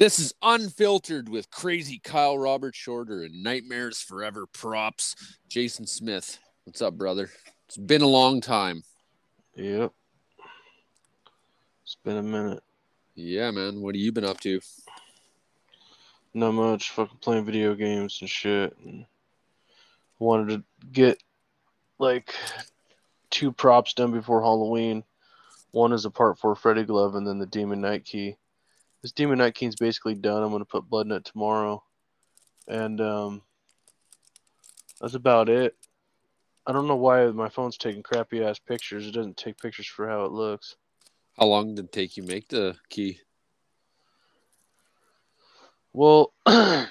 This is unfiltered with Krazy Kyle Robert Shorter and Nightmares Forever props. Jason Smith, what's up, brother? It's been a long time. Yep. It's been a minute. Yeah, man. What have you been up to? Not much. Fucking playing video games and shit. And wanted to get like two props done before Halloween. One is a part for Freddy Glove, and then the Demon Knight key. This Demon Knight King's basically done. I'm gonna put blood in it tomorrow, and um, that's about it. I don't know why my phone's taking crappy ass pictures. It doesn't take pictures for how it looks. How long did it take you make the key? Well, I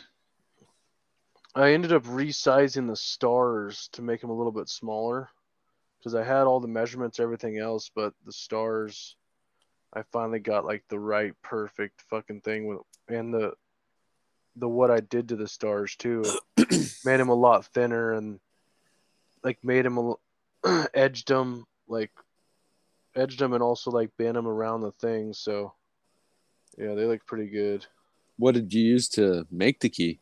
ended up resizing the stars to make them a little bit smaller because I had all the measurements, everything else, but the stars, I finally got like the right perfect fucking thing with, and the the what I did to the stars too made them a lot thinner and like made them a, edged them like edged them and also like bent them around the thing. So yeah, they look pretty good. What did you use to make the key?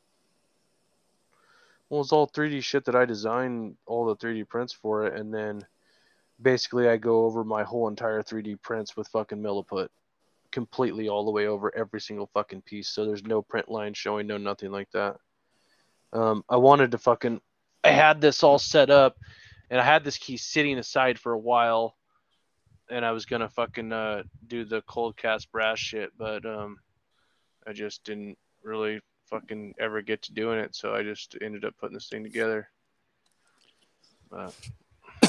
Well, it's all 3D shit that I designed all the 3D prints for it, and then basically I go over my whole entire 3D prints with fucking Milliput, completely all the way over every single fucking piece. So there's no print line showing, no nothing like that. Um, I wanted to fucking, I had this all set up, and I had this key sitting aside for a while, and I was gonna fucking uh, do the cold cast brass shit, but um, I just didn't really fucking ever get to doing it, so I just ended up putting this thing together. Uh,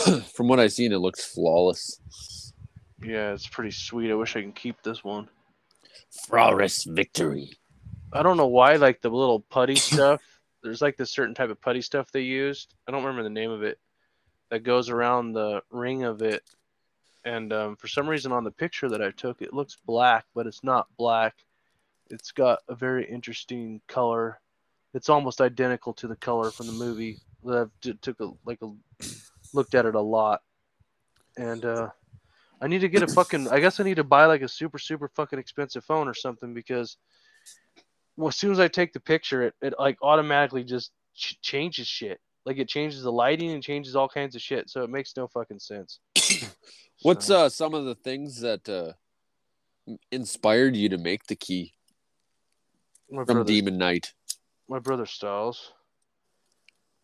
From what I've seen, it looks flawless. yeah, it's pretty sweet. I wish I can keep this one. Flawless victory. I don't know why, like the little putty stuff. There's like this certain type of putty stuff they used. I don't remember the name of it. That goes around the ring of it, and um, for some reason on the picture that I took, it looks black, but it's not black. It's got a very interesting color. It's almost identical to the color from the movie. That I've took a like a looked at it a lot, and uh, I need to get a fucking. I guess I need to buy like a super super fucking expensive phone or something because well, as soon as I take the picture, it, it like automatically just ch- changes shit. Like it changes the lighting and changes all kinds of shit. So it makes no fucking sense. What's So- uh some of the things that uh inspired you to make the key my from brother, Demon Knight? my brother Styles.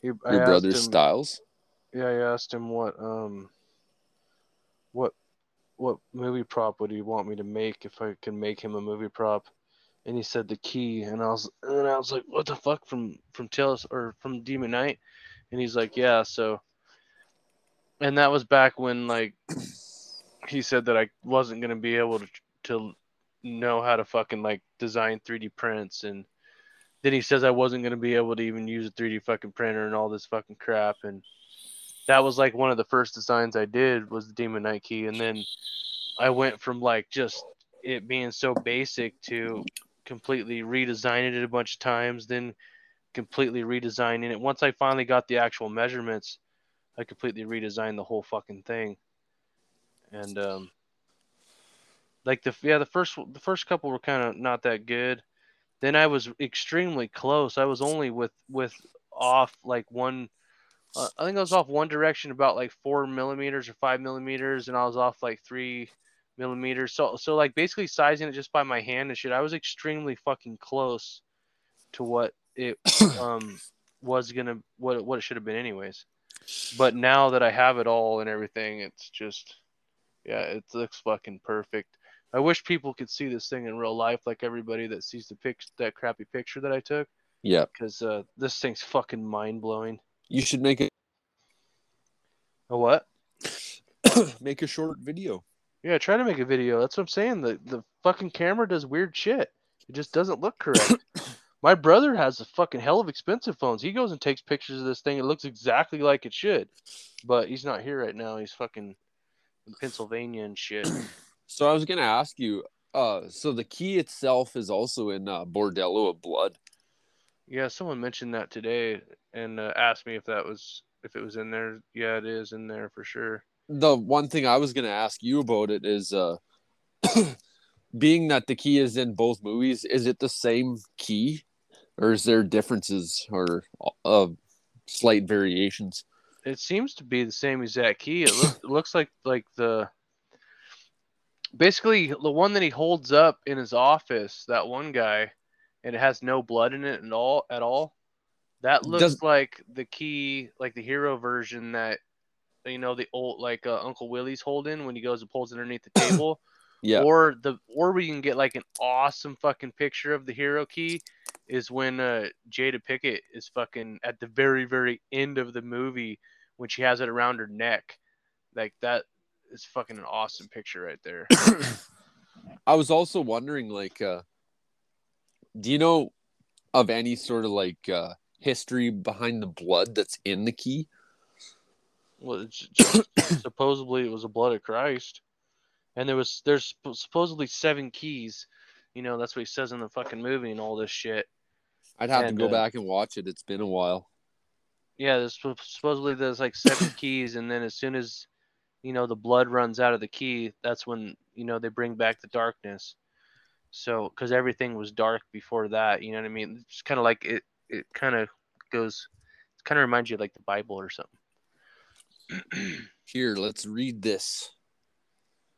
He, Your brother him- styles? Yeah, I asked him what um what what movie prop would he want me to make if I could make him a movie prop. And he said the key and I was and I was like, What the fuck from from Tales or from Demon Knight? And he's like, Yeah, so and that was back when like he said that I wasn't gonna be able to to know how to fucking like design 3D prints and then he says I wasn't gonna be able to even use a 3D fucking printer and all this fucking crap and that was like one of the first designs I did was the Demon Knight key, and then I went from like just it being so basic to completely redesigning it a bunch of times, then completely redesigning it. Once I finally got the actual measurements, I completely redesigned the whole fucking thing, and um, like the yeah the first the first couple were kind of not that good. Then I was extremely close. I was only with with off like one uh, I think I was off one direction about like four millimeters or five millimeters, and I was off like three millimeters. So, so like basically sizing it just by my hand and shit. I was extremely fucking close to what it um was gonna what what it should have been anyways. But now that I have it all and everything, it's just yeah, it looks fucking perfect. I wish people could see this thing in real life, like everybody that sees the pic that crappy picture that I took, Yeah. because uh, this thing's fucking mind blowing. You should make a A what? make a short video. Yeah, try to make a video. That's what I'm saying. The the fucking camera does weird shit. It just doesn't look correct. My brother has a fucking hell of expensive phones. He goes and takes pictures of this thing. It looks exactly like it should. But he's not here right now. He's fucking in Pennsylvania and shit. So I was gonna ask you, uh so the key itself is also in uh, Bordello of Blood. Yeah, someone mentioned that today and uh, asked me if that was if it was in there. Yeah, it is in there for sure. the one thing I was gonna ask you about it is uh being that the key is in both movies, is it the same key, or is there differences or uh, slight variations? It seems to be the same exact key. It, look, it looks like like the basically the one that he holds up in his office, that one guy, and it has no blood in it at all at all. That looks Does- like the key, like the hero version that you know the old like uh, Uncle Willie's holding when he goes and pulls it underneath the table. Yeah. Or the or we can get like an awesome fucking picture of the hero key is when uh Jada Pickett is fucking at the very very end of the movie when she has it around her neck. Like that is fucking an awesome picture right there. I was also wondering, like, uh, do you know of any sort of like uh, history behind the blood that's in the key? Well, it's just, supposedly it was the blood of Christ, and there was there's supposedly seven keys. You know that's what he says in the fucking movie and all this shit. I'd have And, to go uh, back and watch it. It's been a while. Yeah, there's supp- supposedly there's like seven keys, and then as soon as you know the blood runs out of the key, that's when you know they bring back the darkness. So, because everything was dark before that, you know what I mean? It's kind of like it. It kind of goes. It kind of reminds you of like the Bible or something. Here, let's read this.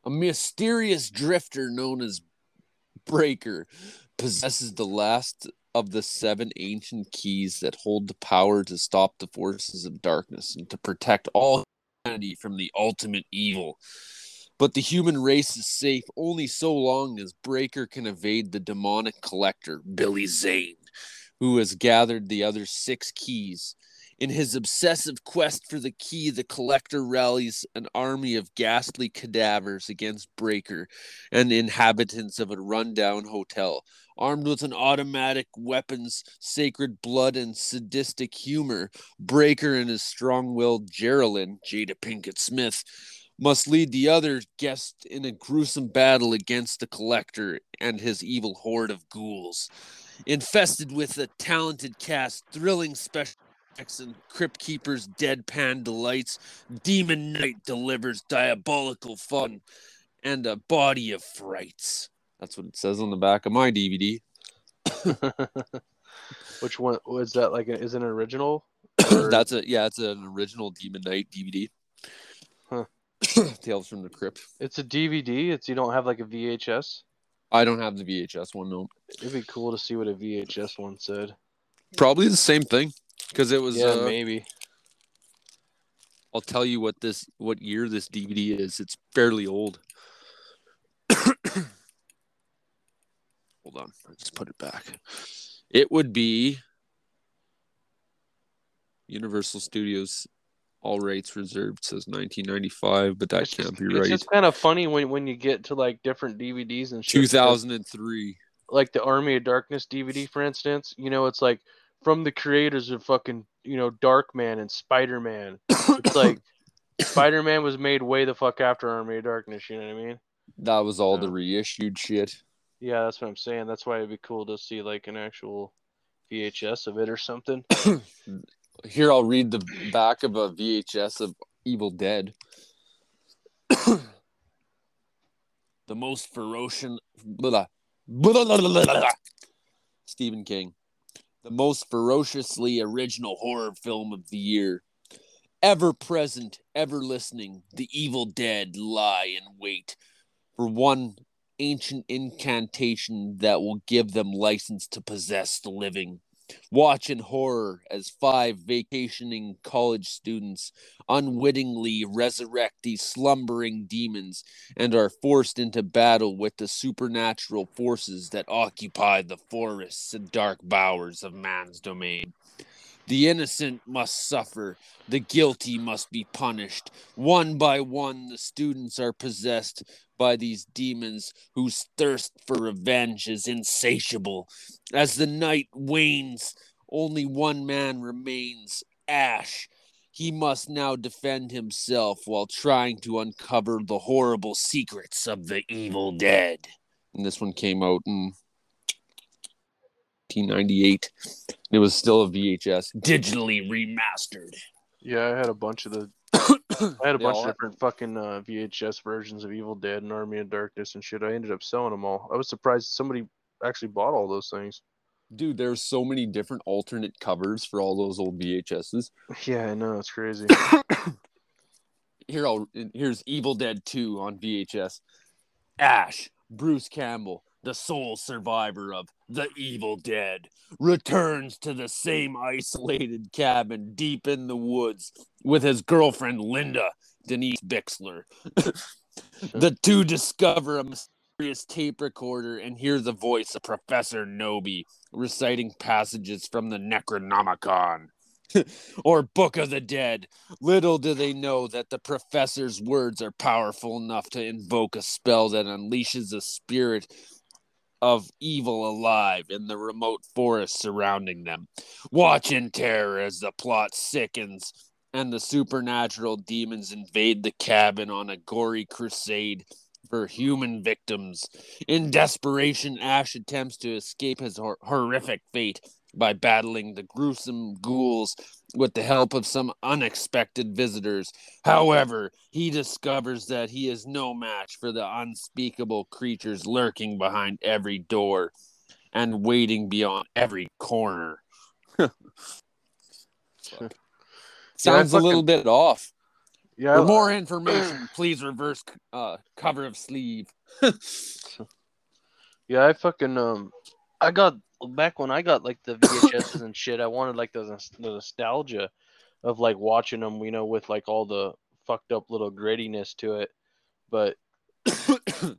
A mysterious drifter known as Breaker possesses the last of the seven ancient keys that hold the power to stop the forces of darkness and to protect all humanity from the ultimate evil. But the human race is safe only so long as Breaker can evade the demonic collector, Billy Zane, who has gathered the other six keys. In his obsessive quest for the key, the collector rallies an army of ghastly cadavers against Breaker and inhabitants of a rundown hotel. Armed with an automatic weapons, sacred blood, and sadistic humor, Breaker and his strong willed Geraldine, Jada Pinkett Smith, must lead the other guests in a gruesome battle against the collector and his evil horde of ghouls. Infested with a talented cast, thrilling special effects, and Crypt Keeper's deadpan delights, Demon Knight delivers diabolical fun and a body of frights. That's what it says on the back of my DVD. Which one was that? Like, is it an original? Or- That's a yeah, it's an original Demon Knight DVD. Huh. Tales from the Crypt. It's a DVD. It's you don't have like a VHS. I don't have the VHS one, no. It'd be cool to see what a VHS one said. Probably the same thing because it was. yeah, uh, maybe. I'll tell you what this what year this DVD is. It's fairly old. Hold on, I just put it back. It would be Universal Studios. All rights reserved says 1995, but that It's can't just, be it's right. just kind of funny when when you get to like different DVDs and shit. 2003. Like the Army of Darkness DVD, for instance. You know, it's like from the creators of fucking you know Darkman and Spider Man. It's like Spider Man was made way the fuck after Army of Darkness. You know what I mean? That was all the reissued shit. Yeah, that's what I'm saying. That's why it'd be cool to see like an actual VHS of it or something. Here, I'll read the back of a VHS of Evil Dead. the most ferocious. Blah, blah, blah. Stephen King. The most ferociously original horror film of the year. Ever present, ever listening, the evil dead lie in wait for one ancient incantation that will give them license to possess the living. Watch in horror as five vacationing college students unwittingly resurrect these slumbering demons and are forced into battle with the supernatural forces that occupy the forests and dark bowers of man's domain. The innocent must suffer, the guilty must be punished. One by one, the students are possessed by these demons whose thirst for revenge is insatiable. As the night wanes, only one man remains Ash. He must now defend himself while trying to uncover the horrible secrets of the evil dead. And this one came out in 1998. It was still a VHS, digitally remastered. Yeah, I had a bunch of the I had a bunch of different fucking uh, VHS versions of Evil Dead and Army of Darkness and shit. I ended up selling them all. I was surprised somebody actually bought all those things. Dude, there's so many different alternate covers for all those old VHSs. Yeah, I know it's crazy. Here, I'll, here's Evil Dead 2 on VHS. Ash, Bruce Campbell, the sole survivor of The Evil Dead, returns to the same isolated cabin deep in the woods with his girlfriend Linda, Denise Bixler. the two discover a mysterious tape recorder and hear the voice of Professor Knowby reciting passages from the Necronomicon. or Book of the Dead. Little do they know that the professor's words are powerful enough to invoke a spell that unleashes a spirit of evil alive in the remote forest surrounding them. Watch in terror as the plot sickens and the supernatural demons invade the cabin on a gory crusade for human victims. In desperation, Ash attempts to escape his hor- horrific fate by battling the gruesome ghouls with the help of some unexpected visitors. However, he discovers that he is no match for the unspeakable creatures lurking behind every door and waiting beyond every corner. Sounds a little bit off. Yeah, For more information, please reverse uh, cover of sleeve. yeah. I fucking um, I got back when I got like the VHSs and shit. I wanted like the, the nostalgia of like watching them, you know, with like all the fucked up little grittiness to it. But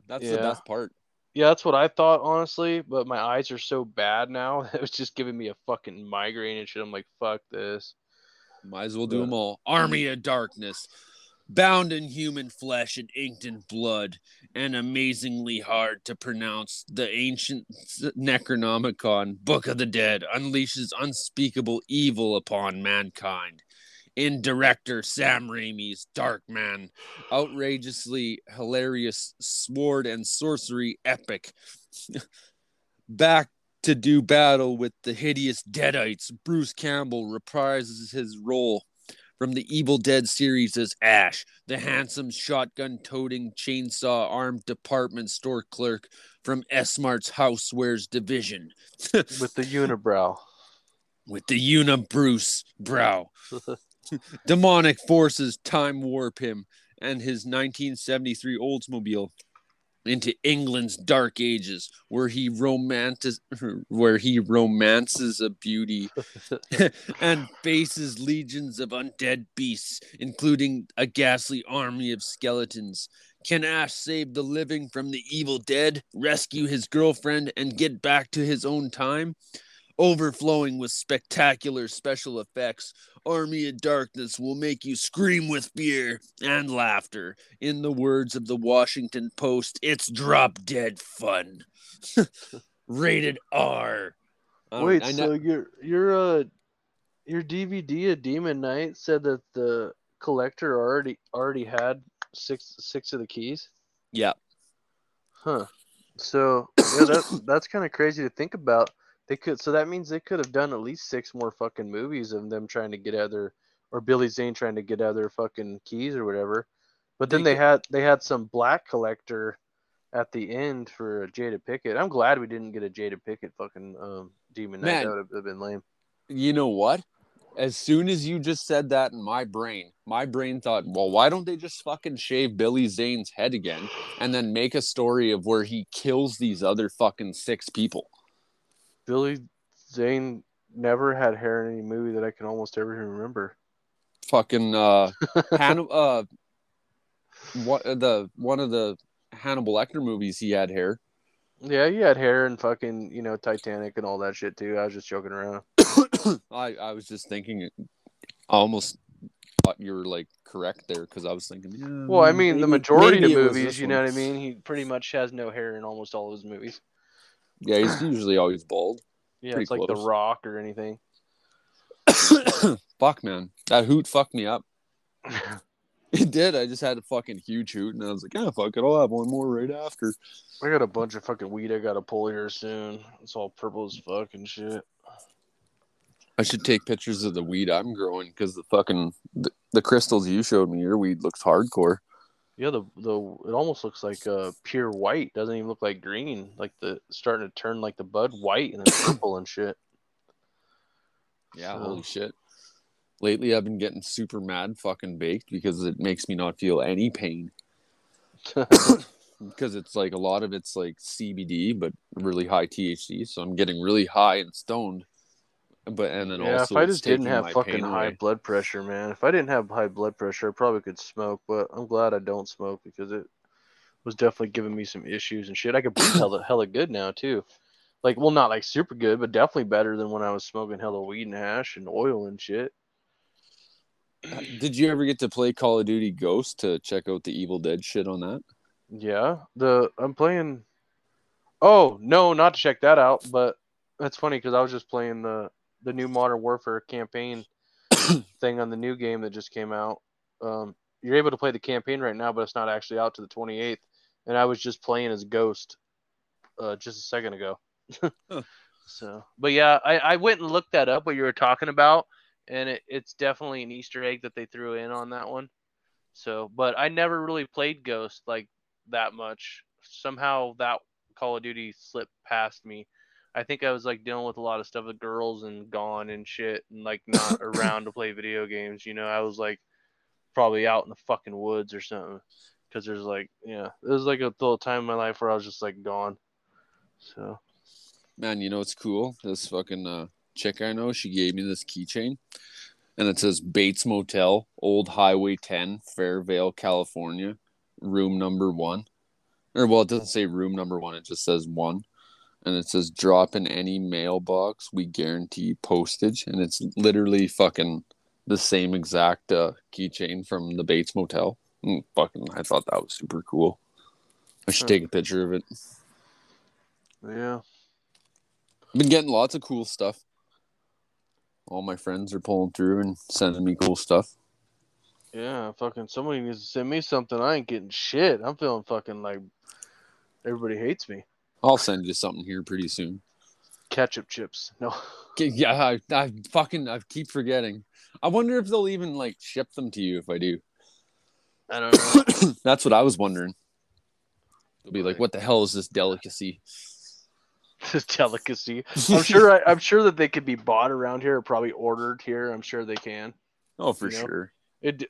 That's the best part. yeah, that's what I thought honestly. But my eyes are so bad now; it was just giving me a fucking migraine and shit. I'm like, fuck this. Might as well do Yeah. them all. Army mm. of Darkness, bound in human flesh and inked in blood, and amazingly hard to pronounce. The ancient Necronomicon, Book of the Dead, unleashes unspeakable evil upon mankind. In director Sam Raimi's Dark Man, outrageously hilarious sword and sorcery epic. Back to do battle with the hideous Deadites, Bruce Campbell reprises his role from the Evil Dead series as Ash, the handsome shotgun toting chainsaw armed department store clerk from S Mart's Housewares division With the unibrow. with the Una Bruce brow. Demonic forces time warp him and his 1973 Oldsmobile into England's dark ages, where he romances where he romances a beauty and faces legions of undead beasts, including a ghastly army of skeletons. Can Ash save the living from the evil dead, rescue his girlfriend, and get back to his own time? Overflowing with spectacular special effects, Army of Darkness will make you scream with fear and laughter. In the words of the Washington Post, it's drop dead fun. Rated R. I don't- Wait, I so know- your your uh your DVD of Demon Knight said that the collector already already had six six of the keys? yeah, Huh. So yeah, that that's kind of crazy to think about. They could so that means they could have done at least six more fucking movies of them trying to get other, or Billy Zane trying to get other fucking keys or whatever. But then They they had they had some black collector at the end for a Jada Pickett. I'm glad we didn't get a Jada Pickett fucking um Demon Knight. Man. That would have been lame. you know what? As soon as you just said that in my brain, my brain thought, well, why don't they just fucking shave Billy Zane's head again and then make a story of where he kills these other fucking six people? Billy Zane never had hair in any movie that I can almost ever remember. Fucking uh, Hannibal, uh, what the one of the Hannibal Lecter movies he had hair. Yeah, he had hair and fucking, you know, Titanic and all that shit too. I was just joking around. I I was just thinking, I almost thought you were like correct there because I was thinking. yeah, Well, I mean, the majority of maybe movies, you know one. what I mean? He pretty much has no hair in almost all of his movies. Yeah, he's usually always bald. Yeah, Pretty it's like The. Rock or anything. Fuck, man, that hoot fucked me up. It did. I just had a fucking huge hoot, and I was like, "Yeah, fuck it, I'll have one more right after." I got a bunch of fucking weed I gotta pull here soon. It's all purple as fuck and shit. I should take pictures of the weed I'm growing because the fucking the, the crystals you showed me, your weed looks hardcore. Yeah, the the it almost looks like uh pure white. Doesn't even look like green. Like the starting to turn like the bud white and then purple and shit. Yeah, So- holy shit. Lately, I've been getting super mad fucking baked because it makes me not feel any pain. Because it's like a lot of it's like CBD, but really high THC. So I'm getting really high and stoned. But and then yeah, also, if I just didn't have fucking high away. blood pressure, man. If I didn't have high blood pressure, I probably could smoke. But I'm glad I don't smoke because it was definitely giving me some issues and shit. I could breathe hella hella good now too. Like, well, not like super good, but definitely better than when I was smoking hella weed and hash and oil and shit. Did you ever get to play Call of Duty Ghost to check out the Evil Dead shit on that? Yeah, the I'm playing. Oh no, not to check that out, but that's funny because I was just playing the the new Modern Warfare campaign thing on the new game that just came out. Um, you're able to play the campaign right now, but it's not actually out to the 28th. And I was just playing as Ghost uh, just a second ago. Huh. So, but yeah, I, I went and looked that up what you were talking about, and it, it's definitely an Easter egg that they threw in on that one. So, but I never really played Ghost like that much. Somehow that Call of Duty slipped past me. I think I was like dealing with a lot of stuff with girls and gone and shit and like not around to play video games. You know, I was like probably out in the fucking woods or something. Cause there's like, yeah, there was like a little time in my life where I was just like gone. So, Man, you know it's cool? This fucking uh, chick I know, she gave me this keychain, and it says Bates Motel, Old Highway 10, Fairvale, California, room number one. Or well, it doesn't say room number one; it just says one, and it says drop in any mailbox. We guarantee postage, and it's literally fucking the same exact uh, keychain from the Bates Motel. Mm, fucking, I thought that was super cool. I should take a picture of it. yeah. I've been getting lots of cool stuff. All my friends are pulling through and sending me cool stuff. Yeah, fucking somebody needs to send me something. I ain't getting shit. I'm feeling fucking like everybody hates me. I'll send you something here pretty soon. Ketchup chips. No. Yeah, I, I fucking I keep forgetting. I wonder if they'll even like ship them to you if I do. I don't know. That's what I was wondering. They'll be like, "What the hell is this delicacy?" this delicacy. I'm sure I, I'm sure that they could be bought around here or probably ordered here. I'm sure they can. Oh, for You know? sure. It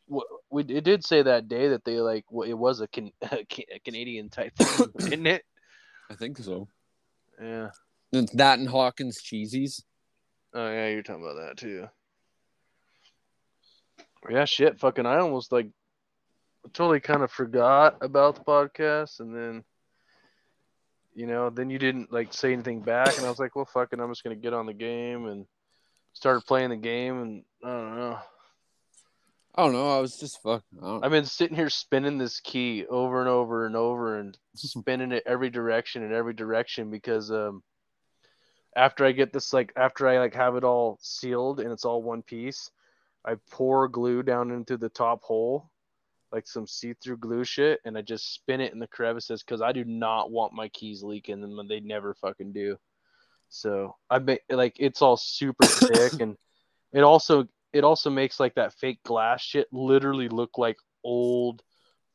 we it did say that day that they like it was a, can, a Canadian type thing, didn't it? I think so. Yeah. That and Hawkins Cheezies. Oh yeah, you're talking about that too. Yeah, shit, fucking. I almost like totally kind of forgot about the podcast, and then you know, then you didn't like say anything back, and I was like, well, fucking, I'm just gonna get on the game and started playing the game, and I don't know. I don't know. I was just fuck. I've been sitting here spinning this key over and over and over and spinning it every direction and every direction because um after I get this like after I like have it all sealed and it's all one piece, I pour glue down into the top hole, like some see-through glue shit, and I just spin it in the crevices because I do not want my keys leaking and they never fucking do. So I make like it's all super thick and it also it also makes like that fake glass shit literally look like old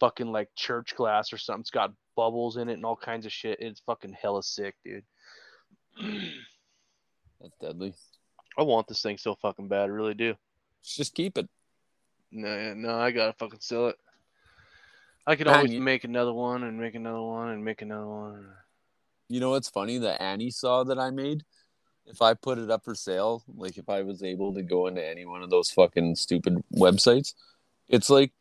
fucking like church glass or something. It's got bubbles in it and all kinds of shit. It's fucking hella sick, dude. that's deadly. I want this thing so fucking bad, I really do. Just keep it. No, no, I gotta fucking sell it. I could always you- make another one and make another one and make another one. You know what's funny? The Annie saw that I made. If I put it up for sale, like if I was able to go into any one of those fucking stupid websites, it's like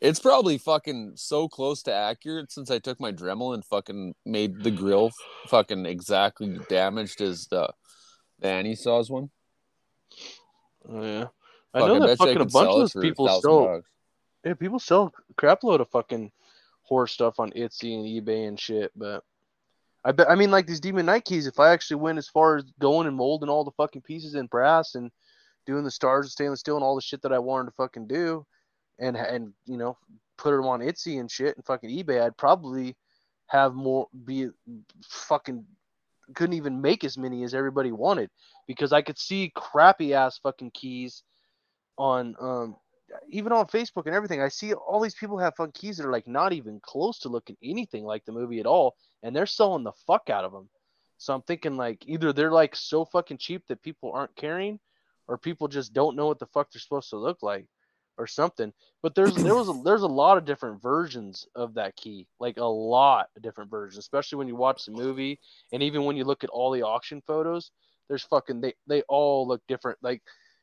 it's probably fucking so close to accurate since I took my Dremel and fucking made the grill fucking exactly damaged as the, the Annie saws one. Oh yeah. I Fuck, know that bet fucking a bunch of those people 1,000 sell bucks. yeah, people sell a crap load of fucking horror stuff on Etsy and eBay and shit, but I bet I mean like these Demon Knight keys, if I actually went as far as going and molding all the fucking pieces in brass and doing the stars and stainless steel and all the shit that I wanted to fucking do and and you know, put them on Etsy and shit and fucking eBay, I'd probably have more be fucking couldn't even make as many as everybody wanted because I could see crappy ass fucking keys on um even on Facebook and everything, I see all these people have fun keys that are like not even close to looking anything like the movie at all, and they're selling the fuck out of them. So I'm thinking like either they're like so fucking cheap that people aren't caring, or people just don't know what the fuck they're supposed to look like, or something. But there's there was a, there's a lot of different versions of that key, like a lot of different versions, especially when you watch the movie and even when you look at all the auction photos. There's fucking they they all look different. Like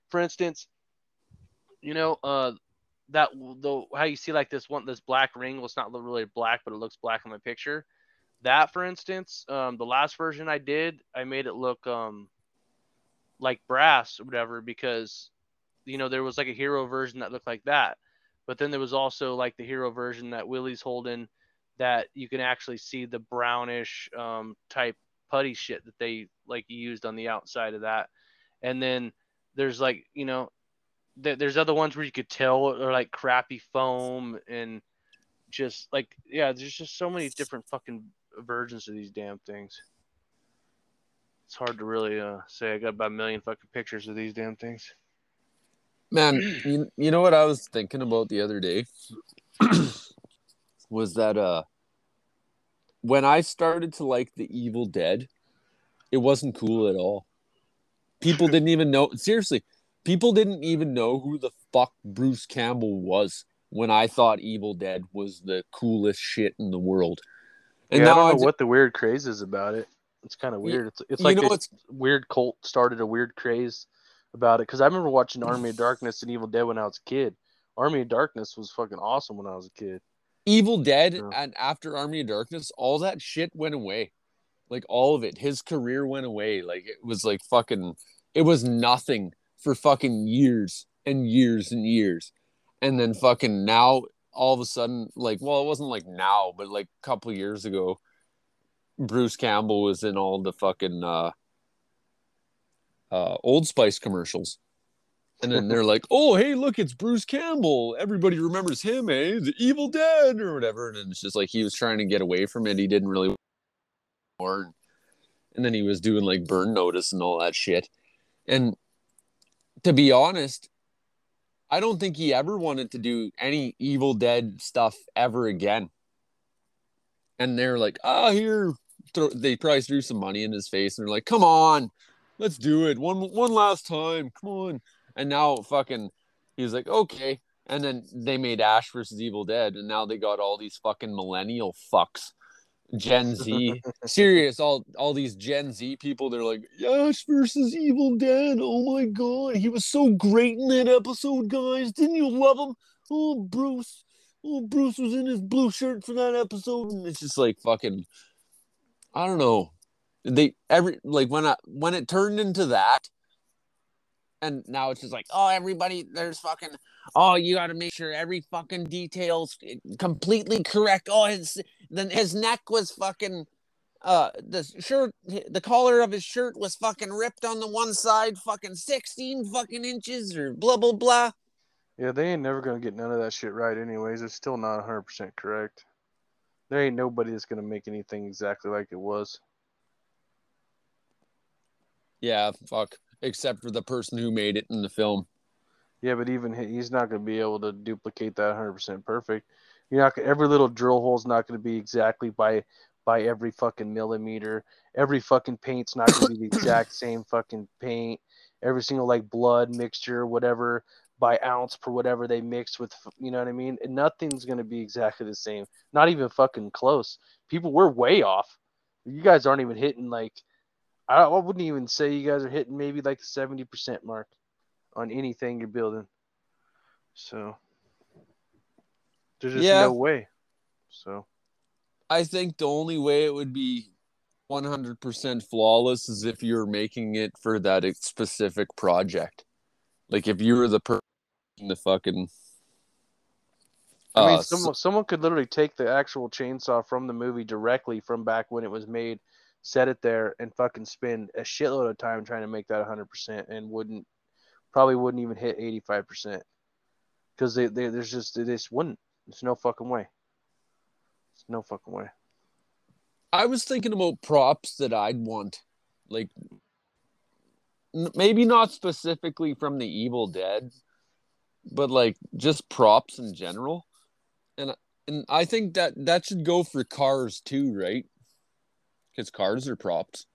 for instance, you know, uh, that the how you see like this one this black ring. Well, it's not really black, but it looks black in my picture. That, for instance, um, the last version I did, I made it look um like brass or whatever because you know there was like a hero version that looked like that, but then there was also like the hero version that Willie's holding that you can actually see the brownish um, type putty shit that they like used on the outside of that, and then there's like you know th- there's other ones where you could tell are like crappy foam and just like yeah, there's just so many different fucking versions of these damn things. It's hard to really uh, say. I got about a million fucking pictures of these damn things. Man, you, you know what I was thinking about the other day was that uh when I started to like the Evil Dead, it wasn't cool at all. People didn't even know seriously, people didn't even know who the fuck Bruce Campbell was when I thought Evil Dead was the coolest shit in the world. And yeah, now I don't know I what the weird craze is about it. It's kind of weird. It's it's like you know, it's weird cult started a weird craze about it because I remember watching Army of Darkness and Evil Dead when I was a kid. Army of Darkness was fucking awesome when I was a kid. Evil Dead yeah. and after Army of Darkness, all that shit went away. Like all of it. His career went away. Like it was like fucking it was nothing for fucking years and years and years. And then fucking now all of a sudden, like, well, it wasn't like now, but like a couple years ago, Bruce Campbell was in all the fucking uh, uh, Old Spice commercials. And then they're like, oh, hey, look, it's Bruce Campbell. Everybody remembers him, eh? The Evil Dead or whatever. And it's just like he was trying to get away from it. He didn't really. And then he was doing like burn notice and all that shit. And to be honest, I don't think he ever wanted to do any Evil Dead stuff ever again. And they're like, oh, here. They probably threw some money in his face and they're like, come on, let's do it. One one last time. Come on. And now fucking he's like, okay. And then they made Ash versus Evil Dead, and now they got all these fucking millennial fucks Gen Z. Serious, all all these Gen Z people, they're like, Ash versus Evil Dead. Oh my god, he was so great in that episode, guys. Didn't you love him? Oh, Bruce. Oh, Bruce was in his blue shirt for that episode. And it's just like fucking I don't know. They every like when I when it turned into that, and now it's just like, oh, everybody, there's fucking, oh, you got to make sure every fucking detail's completely correct. Oh, his then his neck was fucking, uh, the shirt, the collar of his shirt was fucking ripped on the one side, fucking sixteen fucking inches, or blah blah blah. Yeah, they ain't never gonna get none of that shit right, anyways. It's still not hundred percent correct. There ain't nobody that's gonna make anything exactly like it was. Yeah, fuck except for the person who made it in the film. Yeah, but even he's not going to be able to duplicate that 100% perfect. You're not every little drill hole is not going to be exactly by by every fucking millimeter. Every fucking paint's not going to be the exact same fucking paint. Every single like blood mixture, whatever by ounce per whatever they mix with, you know what I mean? And nothing's going to be exactly the same. Not even fucking close. People, we're way off. You guys aren't even hitting like I, I wouldn't even say you guys are hitting maybe like the seventy percent mark on anything you're building. So there's just yeah. no way. So I think the only way it would be 100% flawless is if you're making it for that specific project. Like if you were the person the fucking I mean, uh, someone someone could literally take the actual chainsaw from the movie directly from back when it was made set it there and fucking spend a shitload of time trying to make that 100% and wouldn't probably wouldn't even hit 85% because they, they there's just this wouldn't there's no fucking way there's no fucking way i was thinking about props that i'd want like maybe not specifically from the evil dead but like just props in general. And and I think that that should go for cars too, right? Because cars are props.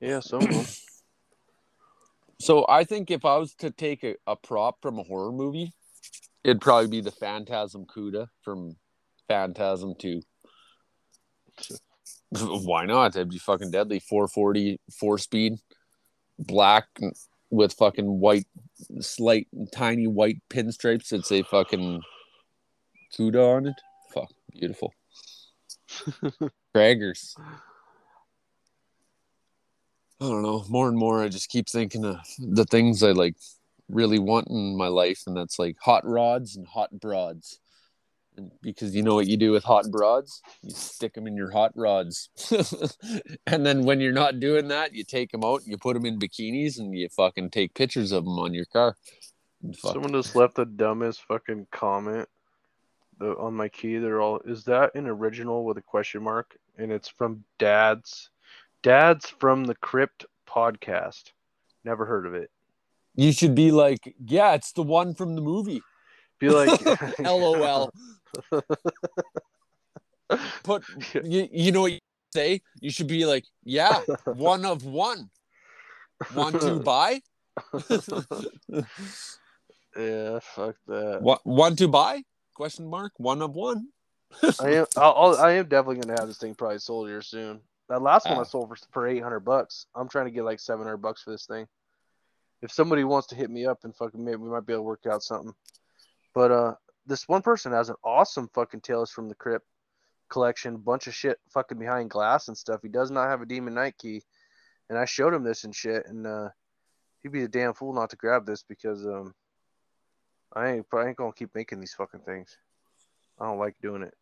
Yeah, some of them. So I think if I was to take a, a prop from a horror movie, it'd probably be the Phantasm Cuda from Phantasm 2. Why not? That'd be fucking deadly. 440, four speed, black with fucking white, slight, tiny white pinstripes that say fucking Cuda on it. Fuck, beautiful. Braggers. I don't know. More and more, I just keep thinking of the things I like really want in my life, and that's like hot rods and hot broads. And because you know what you do with hot broads, you stick them in your hot rods, and then when you're not doing that, you take them out, and you put them in bikinis, and you fucking take pictures of them on your car. Someone just left the dumbest fucking comment on my key. They're all, is that an original with a question mark? And it's from Dad's, Dad's from the Crypt podcast. Never heard of it. You should be like, yeah, it's the one from the movie. Be like, LOL. Put you, you know what you say? You should be like, yeah, one of one. Want to buy? yeah, fuck that. What one to buy? Question mark. One of one. I am. I'll, I'll, I am definitely gonna have this thing probably sold here soon. That last one Ah. I sold for for eight hundred bucks. I'm trying to get like seven hundred bucks for this thing. If somebody wants to hit me up and fucking maybe we might be able to work out something. But uh, this one person has an awesome fucking Tales from the Crypt collection, bunch of shit fucking behind glass and stuff. He does not have a Demon Knight key, and I showed him this and shit, and uh, he'd be a damn fool not to grab this because um, I ain't I ain't gonna keep making these fucking things. I don't like doing it.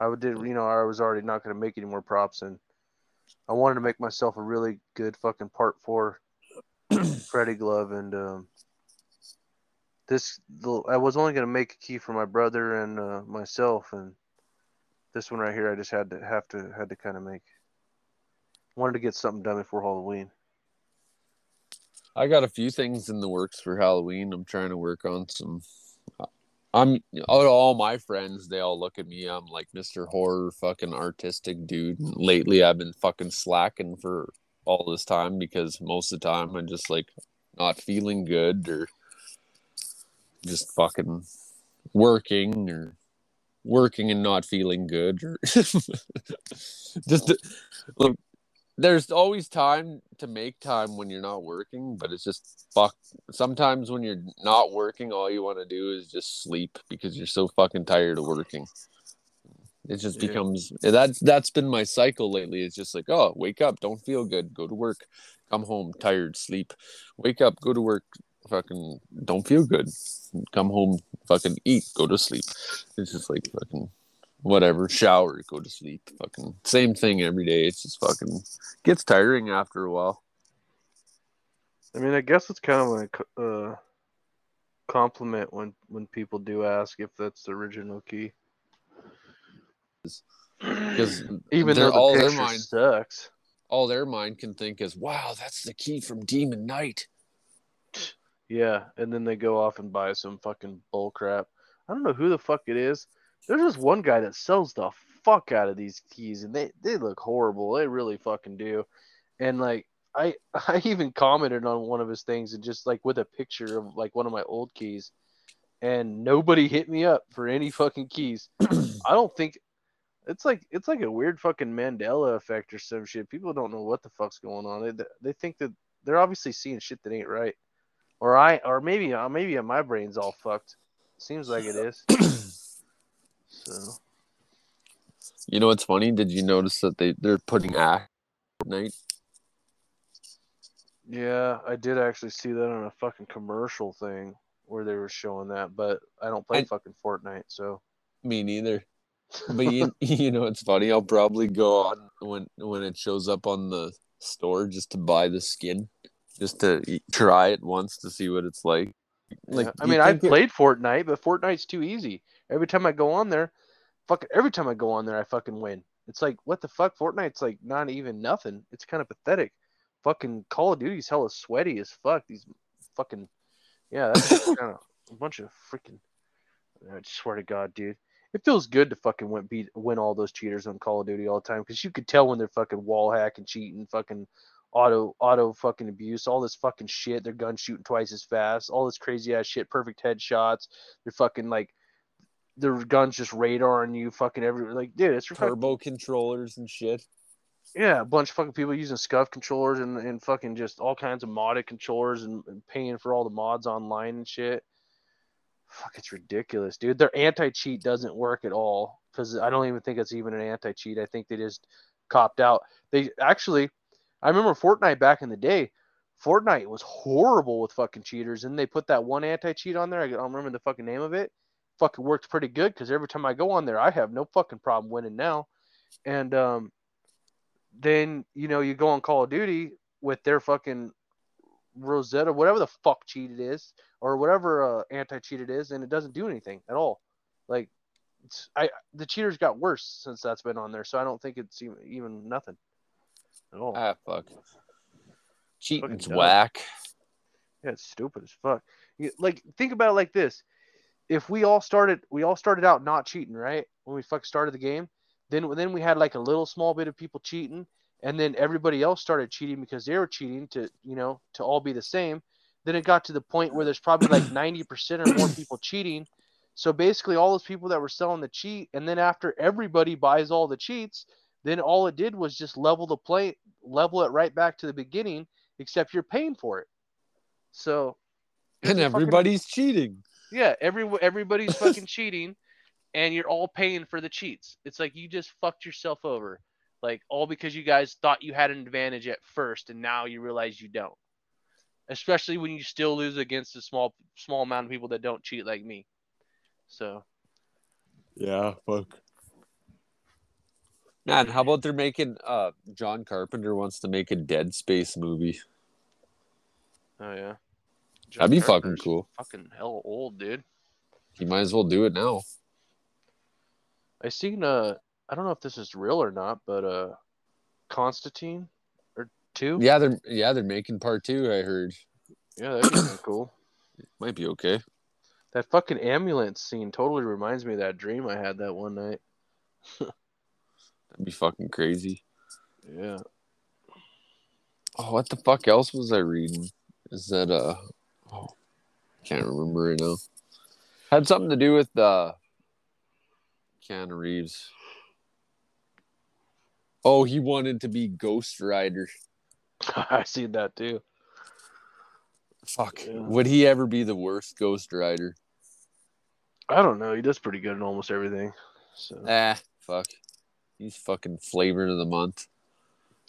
I would did you know I was already not gonna make any more props and I wanted to make myself a really good fucking part four Freddy glove and um, this the, I was only gonna make a key for my brother and uh, myself and this one right here I just had to have to had to kind of make wanted to get something done before Halloween. I got a few things in the works for Halloween. I'm trying to work on some. I'm out of all my friends, they all look at me. I'm like Mr. Horror, fucking artistic dude. Lately, I've been fucking slacking for all this time because most of the time I'm just like not feeling good or just fucking working or working and not feeling good or just look there's always time to make time when you're not working, but it's just fuck. Sometimes when you're not working, all you want to do is just sleep because you're so fucking tired of working. It just Yeah. becomes that's that's been my cycle lately. It's just like, oh, wake up, don't feel good, go to work, come home tired, sleep, wake up, go to work, fucking don't feel good, come home, fucking eat, go to sleep. It's just like fucking whatever, shower, go to sleep, fucking same thing every day. It's just fucking gets tiring after a while. I mean, I guess it's kind of like a uh, compliment when when people do ask if that's the original key. Because Even though the all their mind sucks. all their mind can think is, wow, that's the key from Demon Knight. Yeah, and then they go off and buy some fucking bull crap. I don't know who the fuck it is. There's this one guy that sells the fuck out of these keys, and they they look horrible. They really fucking do. And like I I even commented on one of his things and just like with a picture of like one of my old keys, and nobody hit me up for any fucking keys. I don't think it's like it's like a weird fucking Mandela effect or some shit. People don't know what the fuck's going on. They they think that they're obviously seeing shit that ain't right, or I or maybe uh, maybe my brain's all fucked. Seems like it is. So You know what's funny? Did you notice that they they're putting act Fortnite? yeah, I did actually see that on a fucking commercial thing where they were showing that, but I don't play I- fucking Fortnite, so Me neither. But you, you know it's funny. I'll probably go on when when it shows up on the store just to buy the skin, just to try it once to see what it's like. Like Yeah. I mean, I played Fortnite, but Fortnite's too easy. Every time I go on there, fuck. Every time I go on there, I fucking win. It's like what the fuck? Fortnite's like not even nothing. It's kind of pathetic. Fucking Call of Duty's hella sweaty as fuck. These fucking yeah, that's kind of a bunch of freaking. I swear to God, dude. It feels good to fucking win, beat, win all those cheaters on Call of Duty all the time because you could tell when they're fucking wall hacking, cheating, fucking auto auto fucking abuse, all this fucking shit. Their gun shooting twice as fast, all this crazy ass shit, perfect headshots. They're fucking like their guns just radar on you, fucking everywhere. Like, dude, it's turbo fucking, controllers and shit. Yeah, a bunch of fucking people using scuff controllers and, and fucking just all kinds of modded controllers and, and paying for all the mods online and shit. Fuck, it's ridiculous, dude. Their anti cheat doesn't work at all because I don't even think it's even an anti cheat. I think they just copped out. They actually, I remember Fortnite back in the day. Fortnite was horrible with fucking cheaters, and they put that one anti cheat on there. I don't remember the fucking name of it. Fucking works pretty good because every time I go on there, I have no fucking problem winning now. And um, then you know you go on Call of Duty with their fucking Rosetta, whatever the fuck cheat it is, or whatever uh, anti cheat it is, and it doesn't do anything at all. Like, I the cheaters got worse since that's been on there, so I don't think it's even, even nothing at all. Ah, fuck. Cheating's whack. Yeah, it's stupid as fuck. like, think about it like this: if we all started, we all started out not cheating, right? When we fuck started the game, then then we had like a little small bit of people cheating, and then everybody else started cheating because they were cheating to you know to all be the same. Then it got to the point where there's probably like ninety percent or more people cheating. So basically, all those people that were selling the cheat, and then after everybody buys all the cheats, then all it did was just level the play, level it right back to the beginning, except you're paying for it. So, and everybody's fucking, cheating. Yeah, every everybody's fucking cheating, and you're all paying for the cheats. It's like you just fucked yourself over. Like all because you guys thought you had an advantage at first and now you realize you don't. Especially when you still lose against a small small amount of people that don't cheat like me. So Yeah, fuck. Man, how about they're making uh John Carpenter wants to make a Dead Space movie. Oh yeah. John That'd be fucking cool. Fucking hell old, dude. He might as well do it now. I seen uh I don't know if this is real or not, but uh Constantine or two? Yeah, they're yeah, they're making part two, I heard. Yeah, that'd be cool. Might be okay. That fucking ambulance scene totally reminds me of that dream I had that one night. That'd be fucking crazy. Yeah. Oh, what the fuck else was I reading? Is that uh oh can't remember right now. Had something to do with uh Keanu Reeves. Oh, he wanted to be Ghost Rider. I seen that too. Fuck. Yeah. Would he ever be the worst Ghost Rider? I don't know. He does pretty good in almost everything. So. Ah, fuck. He's fucking flavor of the month.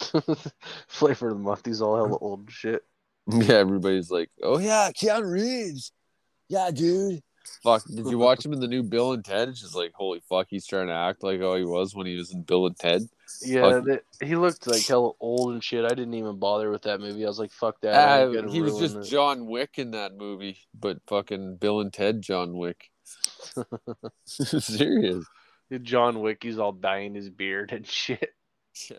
flavor of the month. He's all hella old shit. Yeah, everybody's like, "Oh yeah, Keanu Reeves." Yeah, dude. Fuck, did you watch him in the new Bill and Ted? It's just like, holy fuck, he's trying to act like how he was when he was in Bill and Ted. Yeah, they, he looked like hell old and shit. I didn't even bother with that movie. I was like, fuck that. Uh, he was just it. John Wick in that movie, but fucking Bill and Ted John Wick. Serious. John Wick, he's all dyeing his beard and shit. Yeah.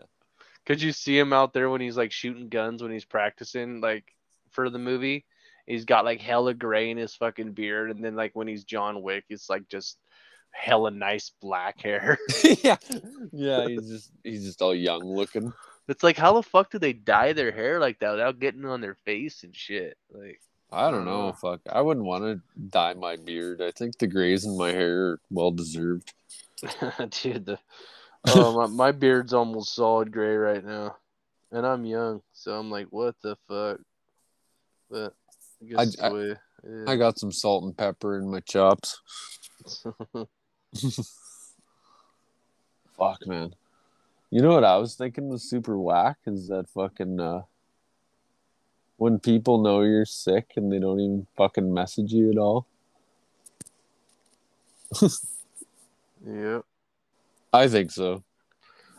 Could you see him out there when he's like shooting guns when he's practicing, like for the movie? He's got like hella gray in his fucking beard, and then like when he's John Wick, it's like just hella nice black hair. yeah, yeah. He's just he's just all young looking. It's like how the fuck do they dye their hair like that without getting on their face and shit? Like I don't know. Fuck, I wouldn't want to dye my beard. I think the grays in my hair are well deserved. Dude, the oh my, my beard's almost solid gray right now, and I'm young, so I'm like, what the fuck? But I, I, way, yeah. I got some salt and pepper in my chops. Fuck, man. You know what I was thinking was super whack is that fucking uh, when people know you're sick and they don't even fucking message you at all. yeah. I think so.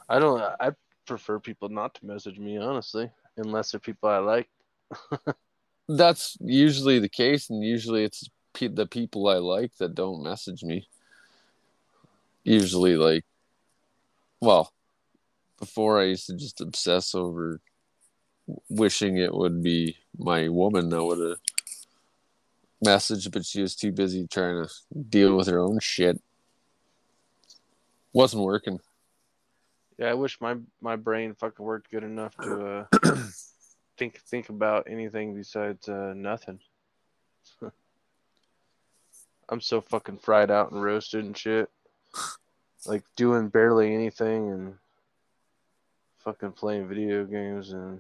I don't I prefer people not to message me honestly, unless they're people I like. that's usually the case, and usually it's pe- the people I like that don't message me. Usually, like, well, before I used to just obsess over wishing it would be my woman that would have message, but she was too busy trying to deal with her own shit. Wasn't working. Yeah, I wish my my brain fucking worked good enough to uh, think think about anything besides uh, nothing. I'm so fucking fried out and roasted and shit. Like doing barely anything and fucking playing video games and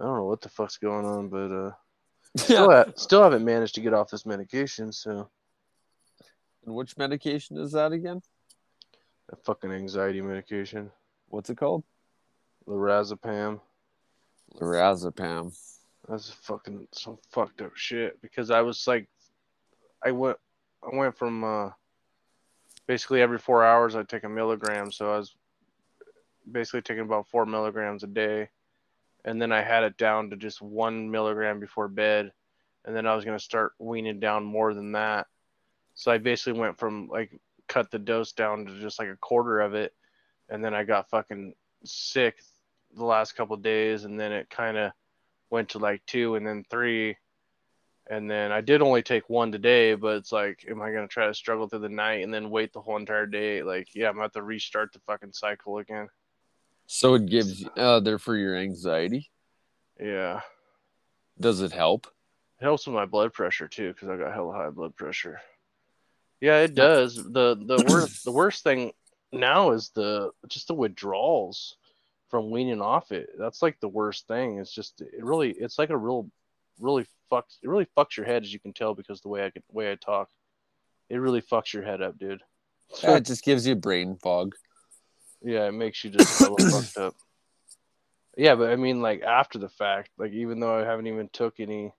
I don't know what the fuck's going on, but uh still, ha- still haven't managed to get off this medication, so And which medication is that again? A fucking anxiety medication. What's it called? Lorazepam. Lorazepam. That's fucking some fucked up shit because I was like, I went, I went from uh, basically every four hours I'd take a milligram, so I was basically taking about four milligrams a day, and then I had it down to just one milligram before bed, and then I was gonna start weaning down more than that. So I basically went from like cut the dose down to just like a quarter of it, and then I got fucking sick the last couple of days, and then it kind of went to like two and then three. And then I did only take one today, but it's like, am I gonna try to struggle through the night and then wait the whole entire day? Like, yeah, I'm gonna have to restart the fucking cycle again. So it gives you uh they're for your anxiety. Yeah, Does it help? it helps with my blood pressure too, because I got hella high blood pressure. Yeah, it does. the the worst The worst thing now is the just the withdrawals from weaning off it. That's like the worst thing. It's just it really it's like a real really fucks it really fucks your head as you can tell because the way I the way I talk. It really fucks your head up, dude. Yeah, it just gives you brain fog. Yeah, it makes you just hella fucked up. Yeah, but I mean, like after the fact, like even though I haven't even took any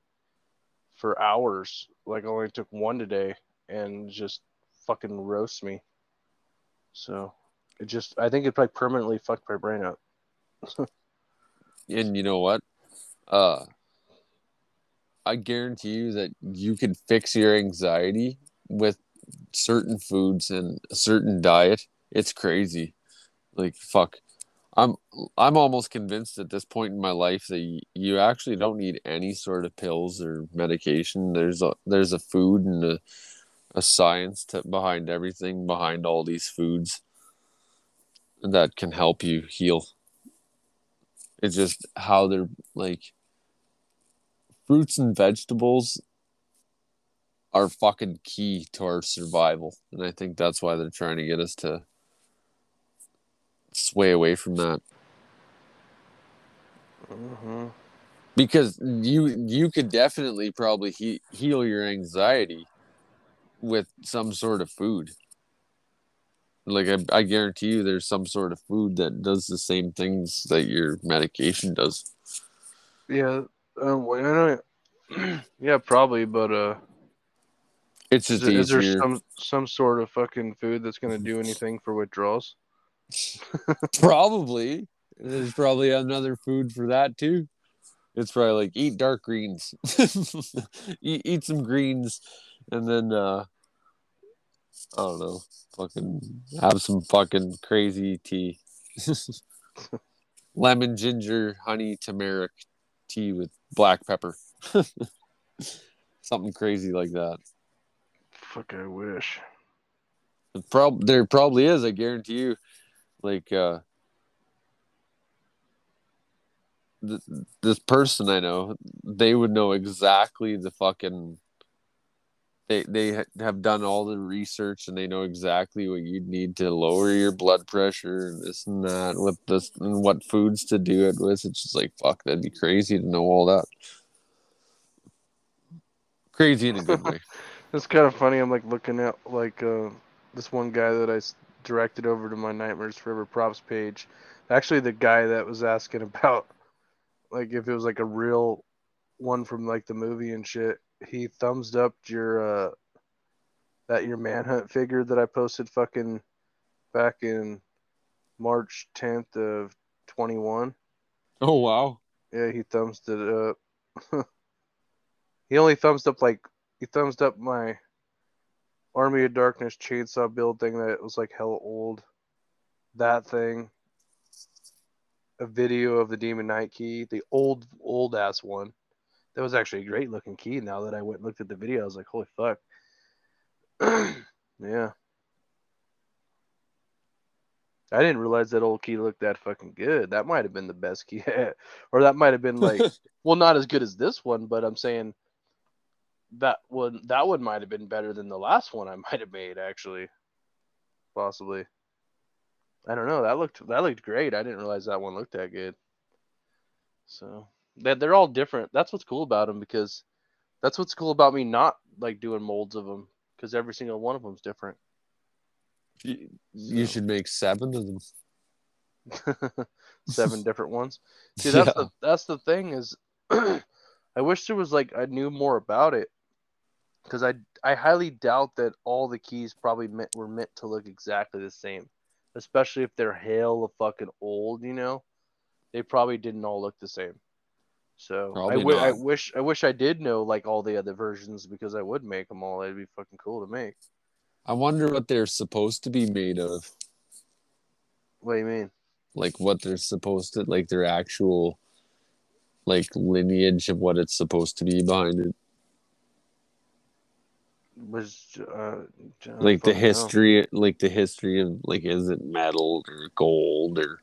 for hours, like I only took one today, and just fucking roast me. So it just, I think it like permanently fucked my brain up. And you know what? Uh I guarantee you that you can fix your anxiety with certain foods and a certain diet. It's crazy. Like fuck. I'm I'm almost convinced at this point in my life that you, you actually don't need any sort of pills or medication. There's a there's a food and a a science to, behind everything behind all these foods that can help you heal. It's just how they're like fruits and vegetables are fucking key to our survival. And I think that's why they're trying to get us to sway away from that. Mm-hmm. Because you you could definitely probably he, heal your anxiety with some sort of food. Like I, I guarantee you there's some sort of food that does the same things that your medication does. Yeah, um, well, I know, yeah, probably, but uh, It's is, just there- is there some some sort of fucking food that's gonna do anything for withdrawals? Probably. There's probably another food for that too. It's probably like eat dark greens. eat, eat some greens and then uh I don't know, fucking have some fucking crazy tea. Lemon, ginger, honey, turmeric tea with black pepper. Something crazy like that. Fuck, I wish. Prob- there probably is, I guarantee you. Like uh th- this person I know, they would know exactly the fucking they they have done all the research and they know exactly what you'd need to lower your blood pressure and this and that with this and what foods to do it with. It's just like fuck, that'd be crazy to know all that. Crazy in a good way. It's kind of funny. I'm like looking at like uh, this one guy that I directed over to my Nightmares Forever props page. Actually, the guy that was asking about like if it was like a real one from like the movie and shit. He thumbs up your uh that your manhunt figure that I posted fucking back in March 10th of 21. Oh wow. Yeah, he thumbs it up. he only thumbs up like he thumbs up my Army of Darkness chainsaw build thing that was like hell old. That thing. A video of the Demon Knight key, the old old ass one. That was actually a great looking key. Now that I went and looked at the video, I was like, holy fuck. yeah. I didn't realize that old key looked that fucking good. That might have been the best key, or that might have been like, well, not as good as this one, but I'm saying that one that one might have been better than the last one I might have made actually, possibly. I don't know. That looked that looked great. I didn't realize that one looked that good. So that they're all different. That's what's cool about them because that's what's cool about me not like doing molds of them because every single one of them's different. You, you should make seven of them. Seven different ones. See, that's yeah. the that's the thing is, I wish there was like I knew more about it because I I highly doubt that all the keys probably meant were meant to look exactly the same, especially if they're hell of fucking old. You know, they probably didn't all look the same. So I, w- I wish I wish I did know like all the other versions because I would make them all. It'd be fucking cool to make. I wonder what they're supposed to be made of. What do you mean? Like what they're supposed to like their actual like lineage of what it's supposed to be behind it. Was uh, like the history, know. like the history of like is it metal or gold or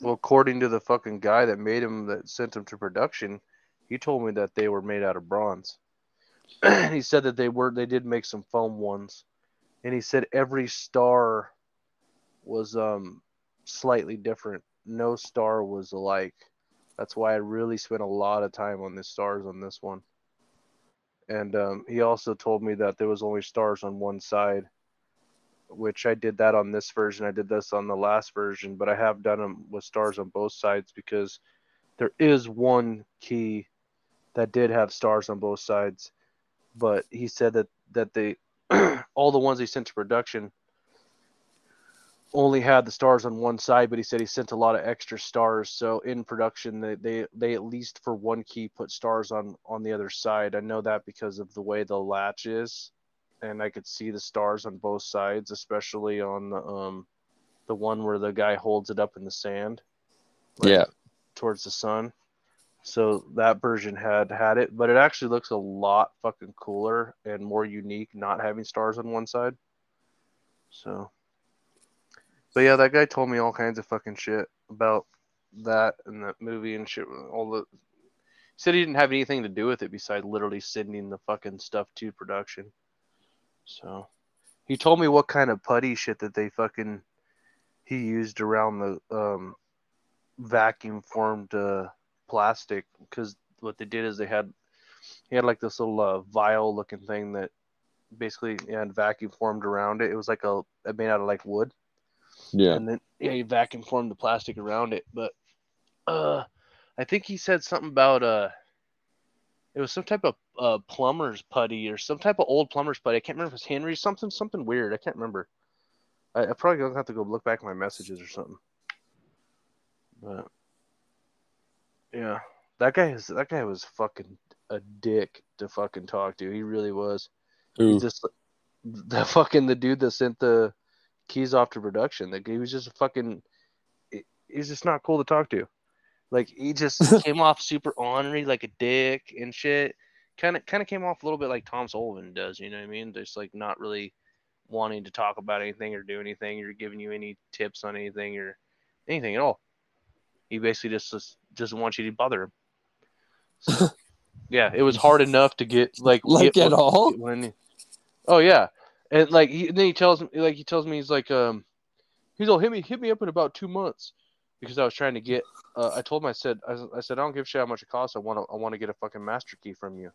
well, according to the fucking guy that made him, that sent them to production, he told me that they were made out of bronze. he said that they were, they did make some foam ones, and he said every star was um slightly different. No star was alike. That's why I really spent a lot of time on the stars on this one. And um, he also told me that there was only stars on one side which I did that on this version. I did this on the last version, but I have done them with stars on both sides because there is one key that did have stars on both sides. But he said that that they all the ones he sent to production only had the stars on one side, but he said he sent a lot of extra stars. So in production, they they, they at least for one key put stars on on the other side. I know that because of the way the latch is and I could see the stars on both sides, especially on the um the one where the guy holds it up in the sand. Like yeah. Towards the sun. So that version had had it, but it actually looks a lot fucking cooler and more unique not having stars on one side. So But yeah, that guy told me all kinds of fucking shit about that and that movie and shit all the he said he didn't have anything to do with it besides literally sending the fucking stuff to production. So he told me what kind of putty shit that they fucking he used around the um, vacuum formed uh, plastic because what they did is they had he had like this little uh, vial looking thing that basically had vacuum formed around it. It was like a made out of like wood. Yeah. And then yeah, he vacuum formed the plastic around it. But uh I think he said something about uh it was some type of uh, plumber's putty or some type of old plumber's putty. I can't remember if it's Henry something something weird. I can't remember. I, I probably gonna have to go look back at my messages or something. But yeah, that guy is that guy was fucking a dick to fucking talk to. He really was. He just the fucking the dude that sent the keys off to production. That he was just a fucking. He's just not cool to talk to. Like he just came off super ornery, like a dick and shit kind of kind of came off a little bit like Tom Sullivan does. You know what I mean? Just like not really wanting to talk about anything or do anything or giving you any tips on anything or anything at all. He basically just just doesn't want you to bother him. So, yeah, it was hard enough to get like like get at all. Oh yeah, and like he, and then he tells me like he tells me he's like um he's all hit me hit me up in about two months because I was trying to get. Uh, I told him I said I, I said I don't give a shit how much it costs. I want to I want to get a fucking master key from you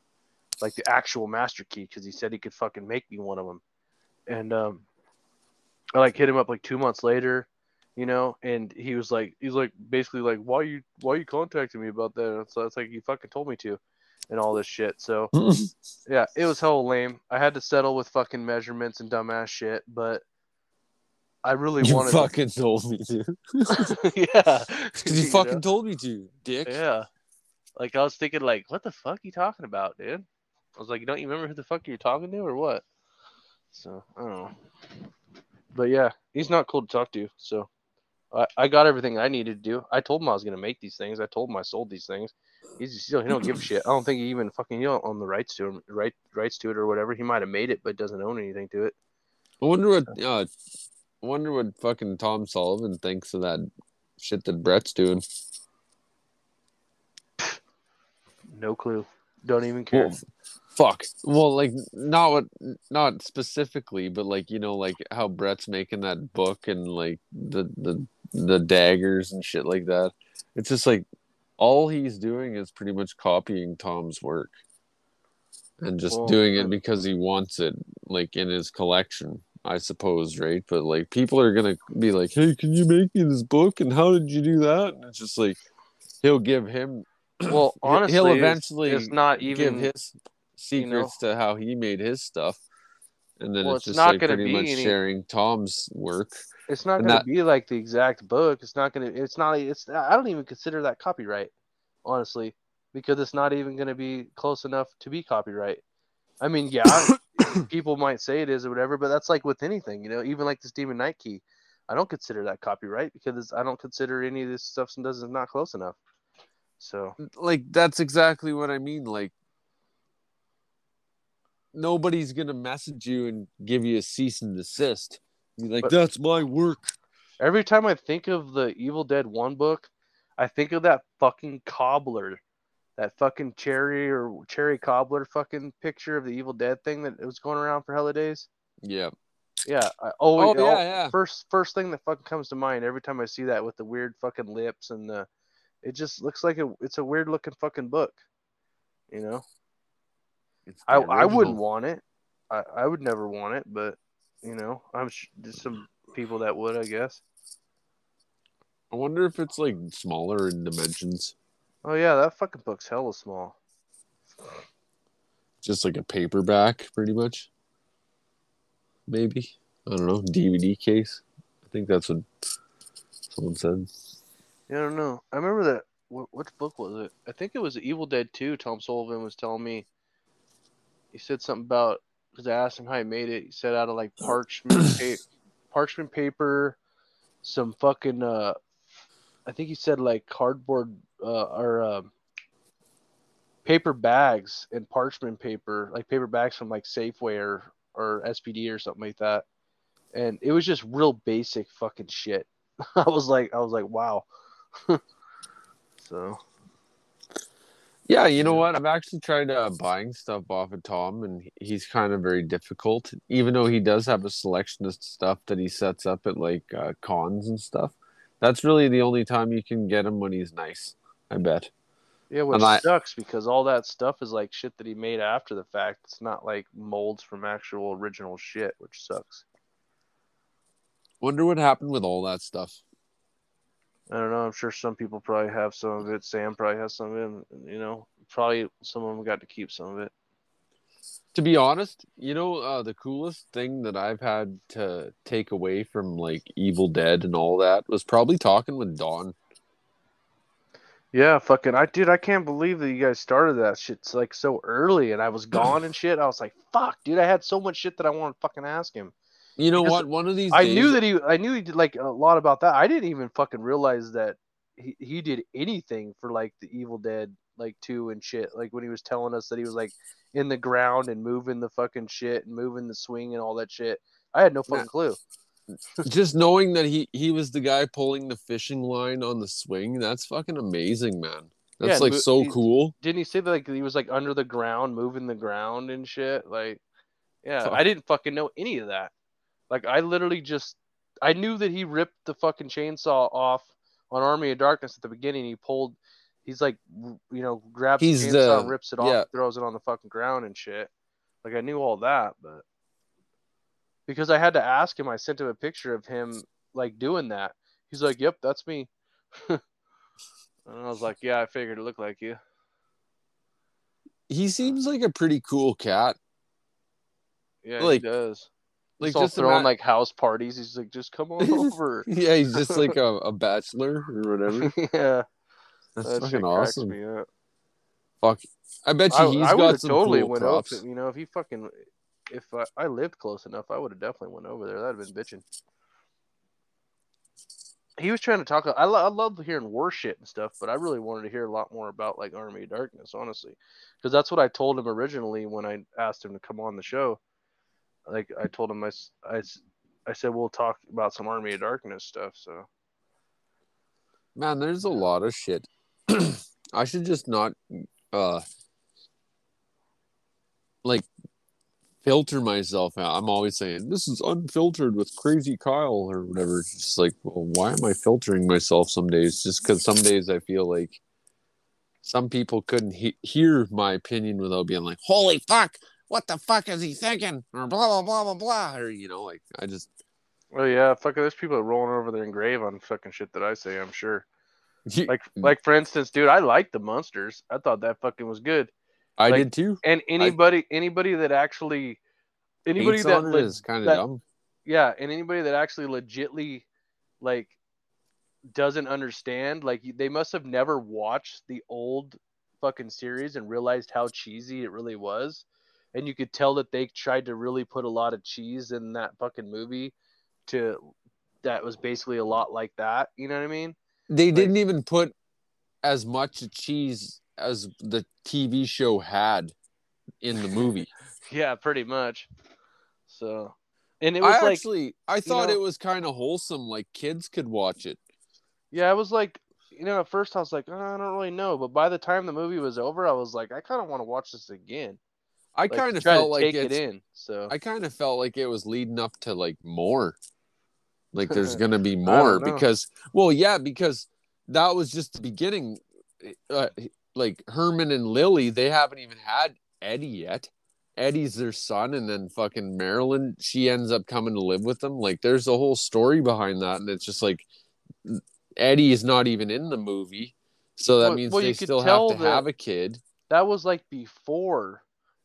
like the actual master key because he said he could fucking make me one of them. And um, I like hit him up like two months later, you know, and he was like, he's like basically like, why you why you contacting me about that? And so it's like you fucking told me to, and all this shit. So yeah, it was hell lame. I had to settle with fucking measurements and dumbass shit, but. I really you wanted. fucking to... told me to. yeah, because you, you fucking know? told me to, dick. Yeah, like I was thinking, like, what the fuck are you talking about, dude? I was like, don't you remember who the fuck you're talking to or what? So I don't know. But yeah, he's not cool to talk to. So I, I got everything I needed to do. I told him I was gonna make these things. I told him I sold these things. He's still he don't give a shit. I don't think he even fucking he don't own the rights to him, right rights to it or whatever. He might have made it, but doesn't own anything to it. I wonder what uh, wonder what fucking Tom Sullivan thinks of that shit that Brett's doing. No clue. Don't even care. Well, fuck. Well, like not what, not specifically, but like you know, like how Brett's making that book and like the the the daggers and shit like that. It's just like all he's doing is pretty much copying Tom's work and just doing it uh, because he wants it, like in his collection. I suppose, right? But like people are gonna be like, "Hey, can you make me this book?" And how did you do that? And it's just like he'll give him Well, honestly, he'll eventually it's, not even. give his secrets to how he made his stuff, and then Well, it's it's just not like gonna pretty be much any- sharing Tom's work. It's not and going that- to be like the exact book. It's not going to. It's not. It's. I don't even consider that copyright, honestly, because it's not even going to be close enough to be copyright. I mean, yeah, people might say it is or whatever, but that's like with anything, you know. Even like this Demon Knight key, I don't consider that copyright because I don't consider any of this stuff does not close enough. So Like that's exactly what I mean. Like nobody's gonna message you and give you a cease and desist. Be like, But- that's my work. every time I think of the Evil Dead One book, I think of that fucking cobbler, that fucking cherry or cherry cobbler fucking picture of the Evil Dead thing that was going around for hella days. Yeah. Yeah, I always Oh, yeah, al- yeah. first first thing that fucking comes to mind every time I see that with the weird fucking lips and the, it just looks like a it's a weird looking fucking book, you know. I the I wouldn't want it. I I would never want it, but you know I'm sh- there's some people that would I guess. I wonder if it's like smaller in dimensions. Oh yeah, that fucking book's hella small. Just like a paperback, pretty much. Maybe. I don't know. DVD case. I think that's what someone said. Yeah, I don't know. I remember that. What, which book was it? I think it was Evil Dead 2. Tom Sullivan was telling me. He said something about because I asked him how he made it. He said out of like parchment, pa- parchment paper, some fucking. uh I think he said like cardboard uh, or um paper bags and parchment paper, like paper bags from like Safeway or or SPD or something like that. And it was just real basic fucking shit. I was like, I was like, wow. so Yeah, you know what? I've actually tried uh, buying stuff off of Tom, and he's kind of very difficult. Even though he does have a selection of stuff that he sets up at like uh, cons and stuff, that's really the only time you can get him when he's nice. I bet. yeah, which I- sucks because all that stuff is like shit that he made after the fact. It's not like molds from actual original shit, which sucks. Wonder what happened with all that stuff. I don't know. I'm sure some people probably have some of it. Sam probably has some of it. and, You know, probably some of them got to keep some of it. To be honest, you know, uh, the coolest thing that I've had to take away from like Evil Dead and all that was probably talking with Don. Yeah, fucking, I dude, I can't believe that you guys started that shit like so early, and I was gone and shit. I was like, fuck, dude, I had so much shit that I wanted to fucking ask him. You know Because what? One of these I days, knew that he, I knew he did like a lot about that. I didn't even fucking realize that he, he did anything for like the Evil Dead like two and shit. Like when he was telling us that he was like in the ground and moving the fucking shit and moving the swing and all that shit. I had no fucking Yeah. clue. Just knowing that he he was the guy pulling the fishing line on the swing that's fucking amazing man Yeah, that's like mo- so he- cool Didn't he say that like he was like under the ground, moving the ground and shit? Like, yeah, Fuck. I didn't fucking know any of that. Like, I literally just I knew that he ripped the fucking chainsaw off on Army of Darkness at the beginning. He pulled, he's like, you know, grabs He's the chainsaw, the- rips it off, yeah. throws it on the fucking ground and shit. Like, I knew all that, but because I had to ask him, I sent him a picture of him like doing that. He's like, "Yep, that's me." and I was like, "Yeah, I figured it looked like you." he seems like a pretty cool cat Yeah, Like- he does. like just throwing ima- like house parties. He's like, just come on over. yeah he's just like a, a bachelor or whatever yeah, that's that fucking awesome me up. fuck i bet you I, he's I got some totally cool went props over. You know, if he fucking, if I, I lived close enough, I would have definitely went over there. That'd have been bitching. he was trying to talk. I, lo- I love hearing war shit and stuff, but I really wanted to hear a lot more about like Army of Darkness, honestly, because that's what I told him originally when I asked him to come on the show. Like I told him, I, I, I said we'll talk about some Army of Darkness stuff. So Man, there's a lot of shit. I should just not uh like filter myself out. I'm always saying this is unfiltered with Krazy Kyle or whatever. It's just like, well, why am I filtering myself some days? Just because some days I feel like some people couldn't he- hear my opinion without being like, "Holy fuck, what the fuck is he thinking?" or blah blah blah blah blah, or you know, like I just Oh yeah, fuck. there's people rolling over their grave on fucking shit that I say, I'm sure. Like like for instance, dude, I like the Munsters. I thought that fucking was good. I like- did too. And anybody anybody that actually anybody that le- is kind of dumb. yeah, and anybody that actually legitly like doesn't understand, like they must have never watched the old fucking series and realized how cheesy it really was. And you could tell that they tried to really put a lot of cheese in that fucking movie to that was basically a lot like that. You know what I mean? They Like- didn't even put as much cheese as the TV show had in the movie. Yeah, pretty much. So, and it was I like, actually I thought know- it was kind of wholesome, like kids could watch it. yeah, it was like, you know, at first I was like, oh, I don't really know, but by the time the movie was over, I was like, I kind of want to watch this again. I Like, kind of felt like it in. So I kind of felt like it was leading up to like more. Like there's gonna be more because well yeah because that was just the beginning. Uh, like Herman and Lily, they haven't even had Eddie yet. Eddie's their son, and then fucking Marilyn, she ends up coming to live with them. Like there's a whole story behind that, and it's just like Eddie is not even in the movie, so that Well- means well, they still have to have a kid. that was like before.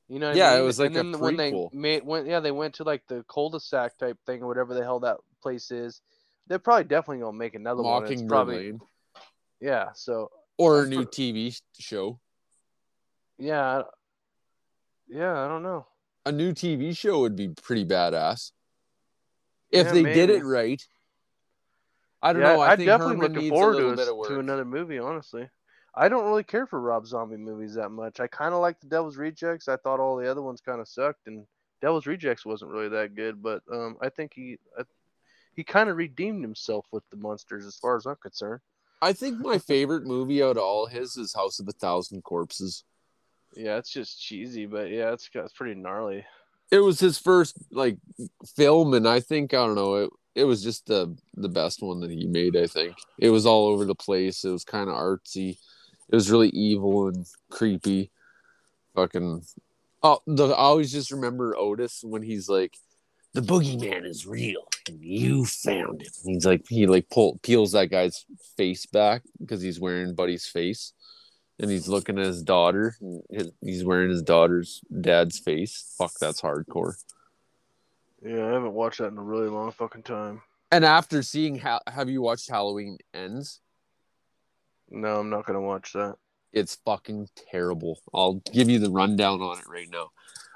You know what Yeah, I it was like and a then when they made went yeah, they went to like the cul-de-sac type thing or whatever the hell that place is. They're probably definitely gonna make another one. It's probably Lane yeah, so or a I'm new per- TV show. yeah. Yeah, I don't know. a new TV show would be pretty badass. If Yeah, they did it right. I don't yeah, know. I I'm think definitely Herman looking forward to, a- bit of work. to another movie, honestly. I don't really care for Rob Zombie movies that much. I kind of like The Devil's Rejects. I thought all the other ones kind of sucked, and Devil's Rejects wasn't really that good. But um, I think he I, he kind of redeemed himself with the Munsters, as far as I'm concerned. I think my favorite movie out of all his is House of a Thousand Corpses. Yeah, it's just cheesy, but yeah, it's it's pretty gnarly. It was his first like film, and I think I don't know. It it was just the the best one that he made. I think it was all over the place. It was kind of artsy. It was really evil and creepy. Fucking. Oh, the I always just remember Otis when he's like, "The boogeyman is real, you found him." And he's like, he like pull peels that guy's face back because he's wearing Buddy's face, and he's looking at his daughter. And his, he's wearing his daughter's dad's face. Fuck, that's hardcore. Yeah, I haven't watched that in a really long fucking time. And after seeing, ha- have you watched Halloween Ends? No, I'm not gonna watch that. It's fucking terrible. I'll give you the rundown on it right now.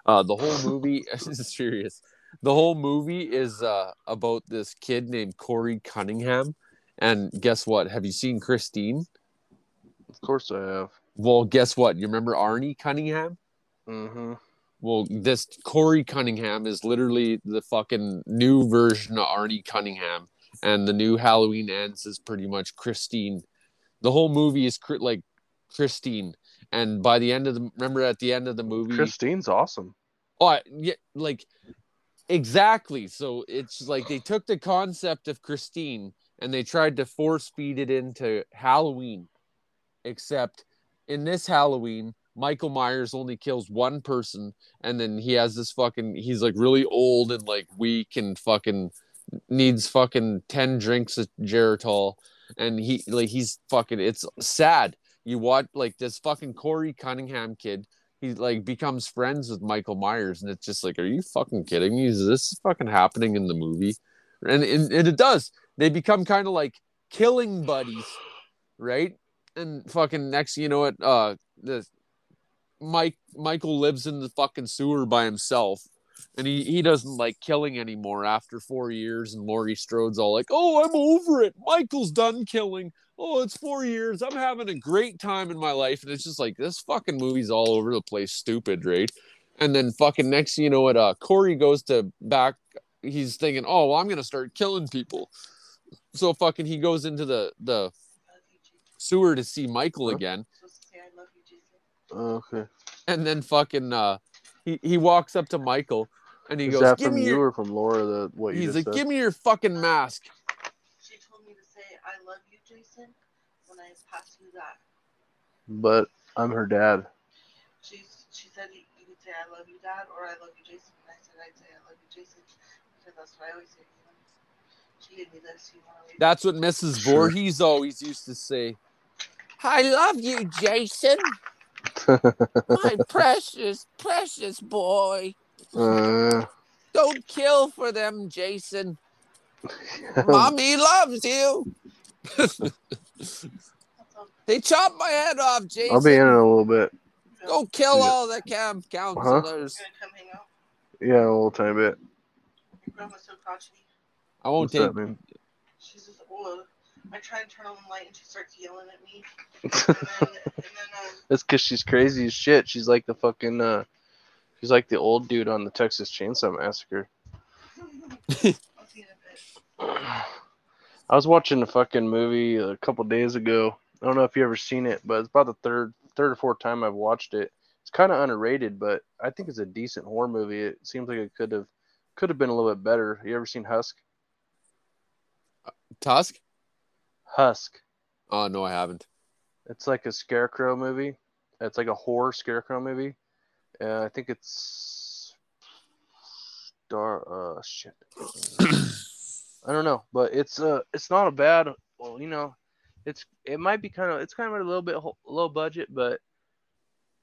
Uh, the whole movie is serious. The whole movie is uh, about this kid named Corey Cunningham. And guess what? Have you seen Christine? Of course I have. Well, guess what? You remember Arnie Cunningham? Mm-hmm. Well, this Corey Cunningham is literally the fucking new version of Arnie Cunningham, and the new Halloween ends is pretty much Christine. The whole movie is cr- like Christine, and by the end of the remember at the end of the movie, Christine's awesome. oh I- yeah, like exactly. So it's like they took the concept of Christine and they tried to force feed it into Halloween, except in this Halloween, Michael Myers only kills one person, and then he has this fucking. He's like really old and like weak and fucking needs fucking ten drinks of Geritol, and he like he's fucking. It's sad. You watch like this fucking Corey Cunningham kid. He like becomes friends with Michael Myers, and it's just like, are you fucking kidding me? Is this fucking happening in the movie? And and, and it does. They become kind of like killing buddies, right? And fucking next, you know what? Uh, the Mike Michael lives in the fucking sewer by himself, and he he doesn't like killing anymore after four years. And Laurie Strode's all like, "Oh, I'm over it. Michael's done killing. Oh, it's four years. I'm having a great time in my life." And it's just like this fucking movie's all over the place, stupid, right? And then fucking next, thing you know what? Uh, Corey goes to back. He's thinking, "Oh, well, I'm gonna start killing people." So fucking he goes into the the sewer to see Michael again okay. and then fucking uh he, he walks up to Michael and he Is goes, that Give from me you your or from Laura? The what you he's like, said? Give me your fucking mask. She told me to say, I love you, Jason, when I pass that. But I'm her dad. She, she said you you could say, I love you, Dad, or I love you, Jason. And I said, I'd say, I love you, Jason, because that's what I always say to him. She gave me this. You want to read That's what Mrs. Sure. Voorhees always used to say. I love you, Jason. My precious, precious boy. uh, Don't kill for them, Jason. Mommy loves you. That's all. They chopped my head off, Jason. I'll be in in a little bit. Go kill Yeah. all the camp counselors. You're going to come hang out? Yeah, a little tiny bit. Your grandma's so crotchety. I won't What's take that mean? She's just old. I try and turn on the light, and she starts yelling at me. And then, and then um, That's because she's crazy as shit. She's like the fucking uh, she's like the old dude on the Texas Chainsaw Massacre. I'll see you in a bit. I was watching a fucking movie a couple days ago. I don't know if you ever seen it, but it's about the third, third or fourth time I've watched it. It's kind of underrated, but I think it's a decent horror movie. It seems like it could have, could have been a little bit better. You ever seen Husk? Tusk? Husk. Oh no, I haven't. It's like a scarecrow movie. It's like a horror scarecrow movie. Uh, I think it's star. Uh, shit. I don't know, but it's uh, it's not a bad. Well, you know, it's it might be kind of it's kind of a little bit ho- low budget, but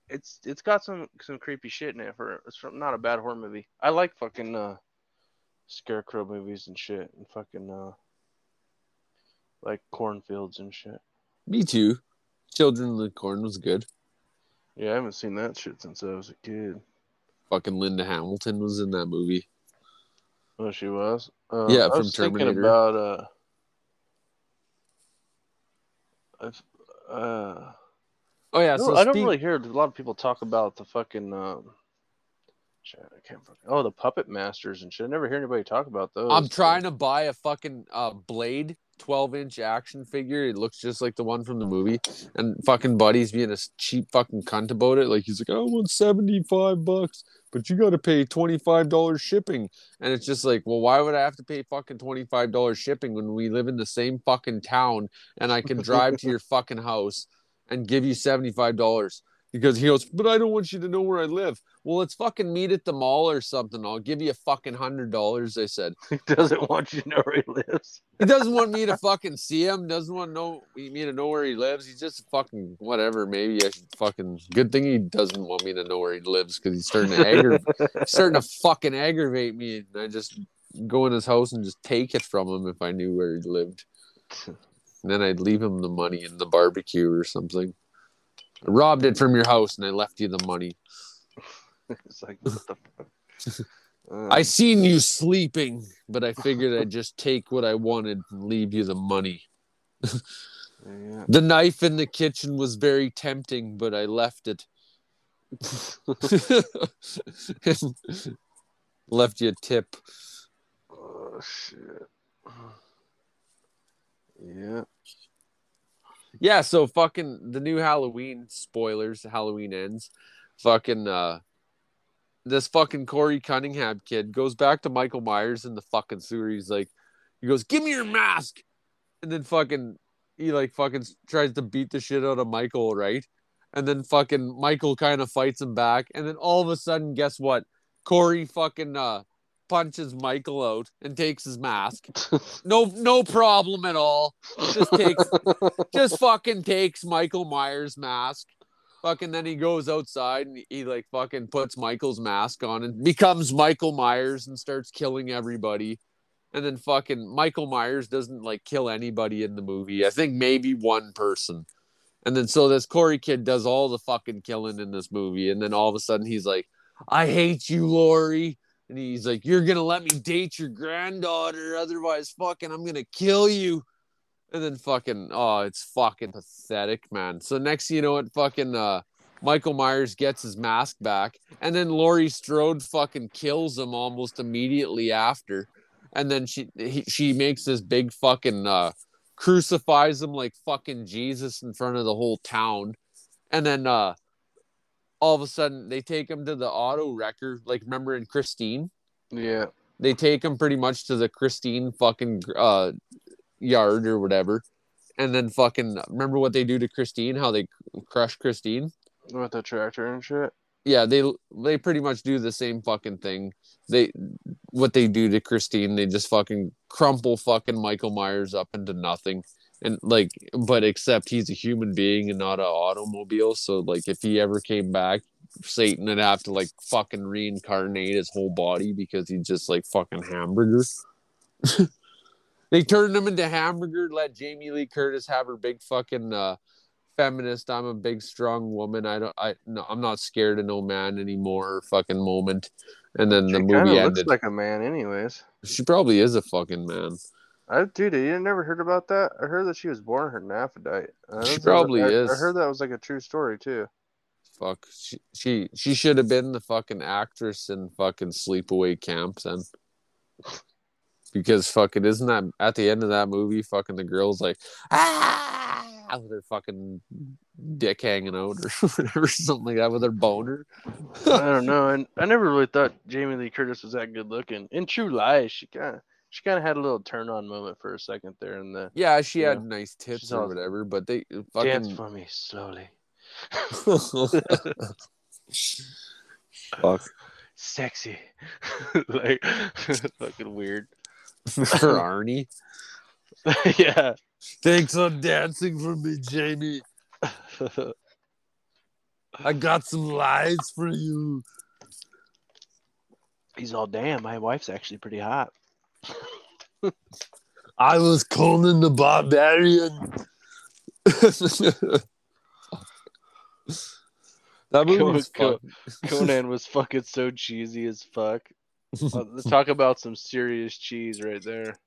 it's it's got some some creepy shit in it for it's from, not a bad horror movie. I like fucking uh, scarecrow movies and shit, and fucking uh, like cornfields and shit. Me too. Children of the Corn was good. Yeah, I haven't seen that shit since I was a kid. Fucking Linda Hamilton was in that movie. Oh, she was. Uh, Yeah, I from was thinking Terminator. about uh, I've, uh, Oh yeah, I so don't, I don't speak- really hear a lot of people talk about the fucking um. shit, I can't fucking. Oh, the puppet masters and shit. I never hear anybody talk about those. I'm trying to buy a fucking uh, Blade 12 inch action figure. It looks just like the one from the movie. And fucking Buddy's being a cheap fucking cunt about it. Like he's like, I want 75 bucks, but you got to pay $25 shipping. And it's just like, well, why would I have to pay fucking $25 shipping when we live in the same fucking town and I can drive to your fucking house and give you $75? Because he goes, but I don't want you to know where I live. Well, let's fucking meet at the mall or something. I'll give you a fucking hundred dollars. I said. He doesn't want you to know where he lives. He doesn't want me to fucking see him. Doesn't want to know me to know where he lives. He's just fucking whatever. Maybe I should fucking. Good thing he doesn't want me to know where he lives because he's starting to aggravate. starting to fucking aggravate me. And I just go in his house and just take it from him if I knew where he lived. And then I'd leave him the money in the barbecue or something. I robbed it from your house and I left you the money. it's like what the fuck. Uh, I seen you sleeping, but I figured I'd just take what I wanted and leave you the money. yeah. The knife in the kitchen was very tempting, but I left it. left you a tip. Oh shit. Yeah. Yeah, so fucking the new Halloween spoilers, Halloween ends. Fucking uh this fucking Corey Cunningham kid goes back to Michael Myers in the fucking sewer. He's like, he goes, Give me your mask. And then fucking he like fucking tries to beat the shit out of Michael, right? And then fucking Michael kind of fights him back. And then all of a sudden, guess what? Corey fucking uh punches Michael out and takes his mask. No no problem at all. Just takes just fucking takes Michael Myers' mask. Fucking then he goes outside and he like fucking puts Michael's mask on and becomes Michael Myers and starts killing everybody. And then fucking Michael Myers doesn't like kill anybody in the movie. I think maybe one person. And then so this Corey kid does all the fucking killing in this movie. And then all of a sudden he's like, I hate you, Laurie. and he's like, "You're gonna let me date your granddaughter, otherwise, fucking, I'm gonna kill you." And then fucking, oh, it's fucking pathetic, man. So next, you know what, fucking, uh, Michael Myers gets his mask back, and then Laurie Strode fucking kills him almost immediately after, and then she he, she makes this big fucking uh, crucifies him like fucking Jesus in front of the whole town, and then uh, all of a sudden they take him to the auto wrecker, like remember in Christine, Yeah. they take him pretty much to the Christine fucking uh yard or whatever. And then fucking remember what they do to Christine, how they crush Christine? With the tractor and shit. Yeah, they they pretty much do the same fucking thing. They what they do to Christine, they just fucking crumple fucking Michael Myers up into nothing. And like but except he's a human being and not an automobile. So like if he ever came back, Satan would have to like fucking reincarnate his whole body because he's just like fucking hamburger. they turned him into hamburger, let Jamie Lee Curtis have her big fucking uh feminist, I'm a big strong woman. I don't I no I'm not scared of no man anymore fucking moment. And then the movie looks ended. like a man, anyways. she probably is a fucking man. I dude, you never heard about that? I heard that she was born hermaphrodite. I She probably I, is. I heard that was like a true story too. Fuck. She she, she should have been the fucking actress in fucking sleepaway camp then. Because fucking isn't that at the end of that movie fucking the girl's like ah with her fucking dick hanging out or whatever something like that with her boner. I don't know, and I never really thought Jamie Lee Curtis was that good looking. In True Lies, she kind of she kind of had a little turn on moment for a second there in the Yeah, she Yeah. had nice tits She's or whatever, but they dance fucking for me slowly, fuck sexy, like fucking weird. for Arnie. yeah. Thanks on dancing for me, Jamie. I got some lies for you. He's all damn. My wife's actually pretty hot. I was Conan the Barbarian. that movie was Conan- fun. Conan was fucking so cheesy as fuck. Uh, let's talk about some serious cheese right there.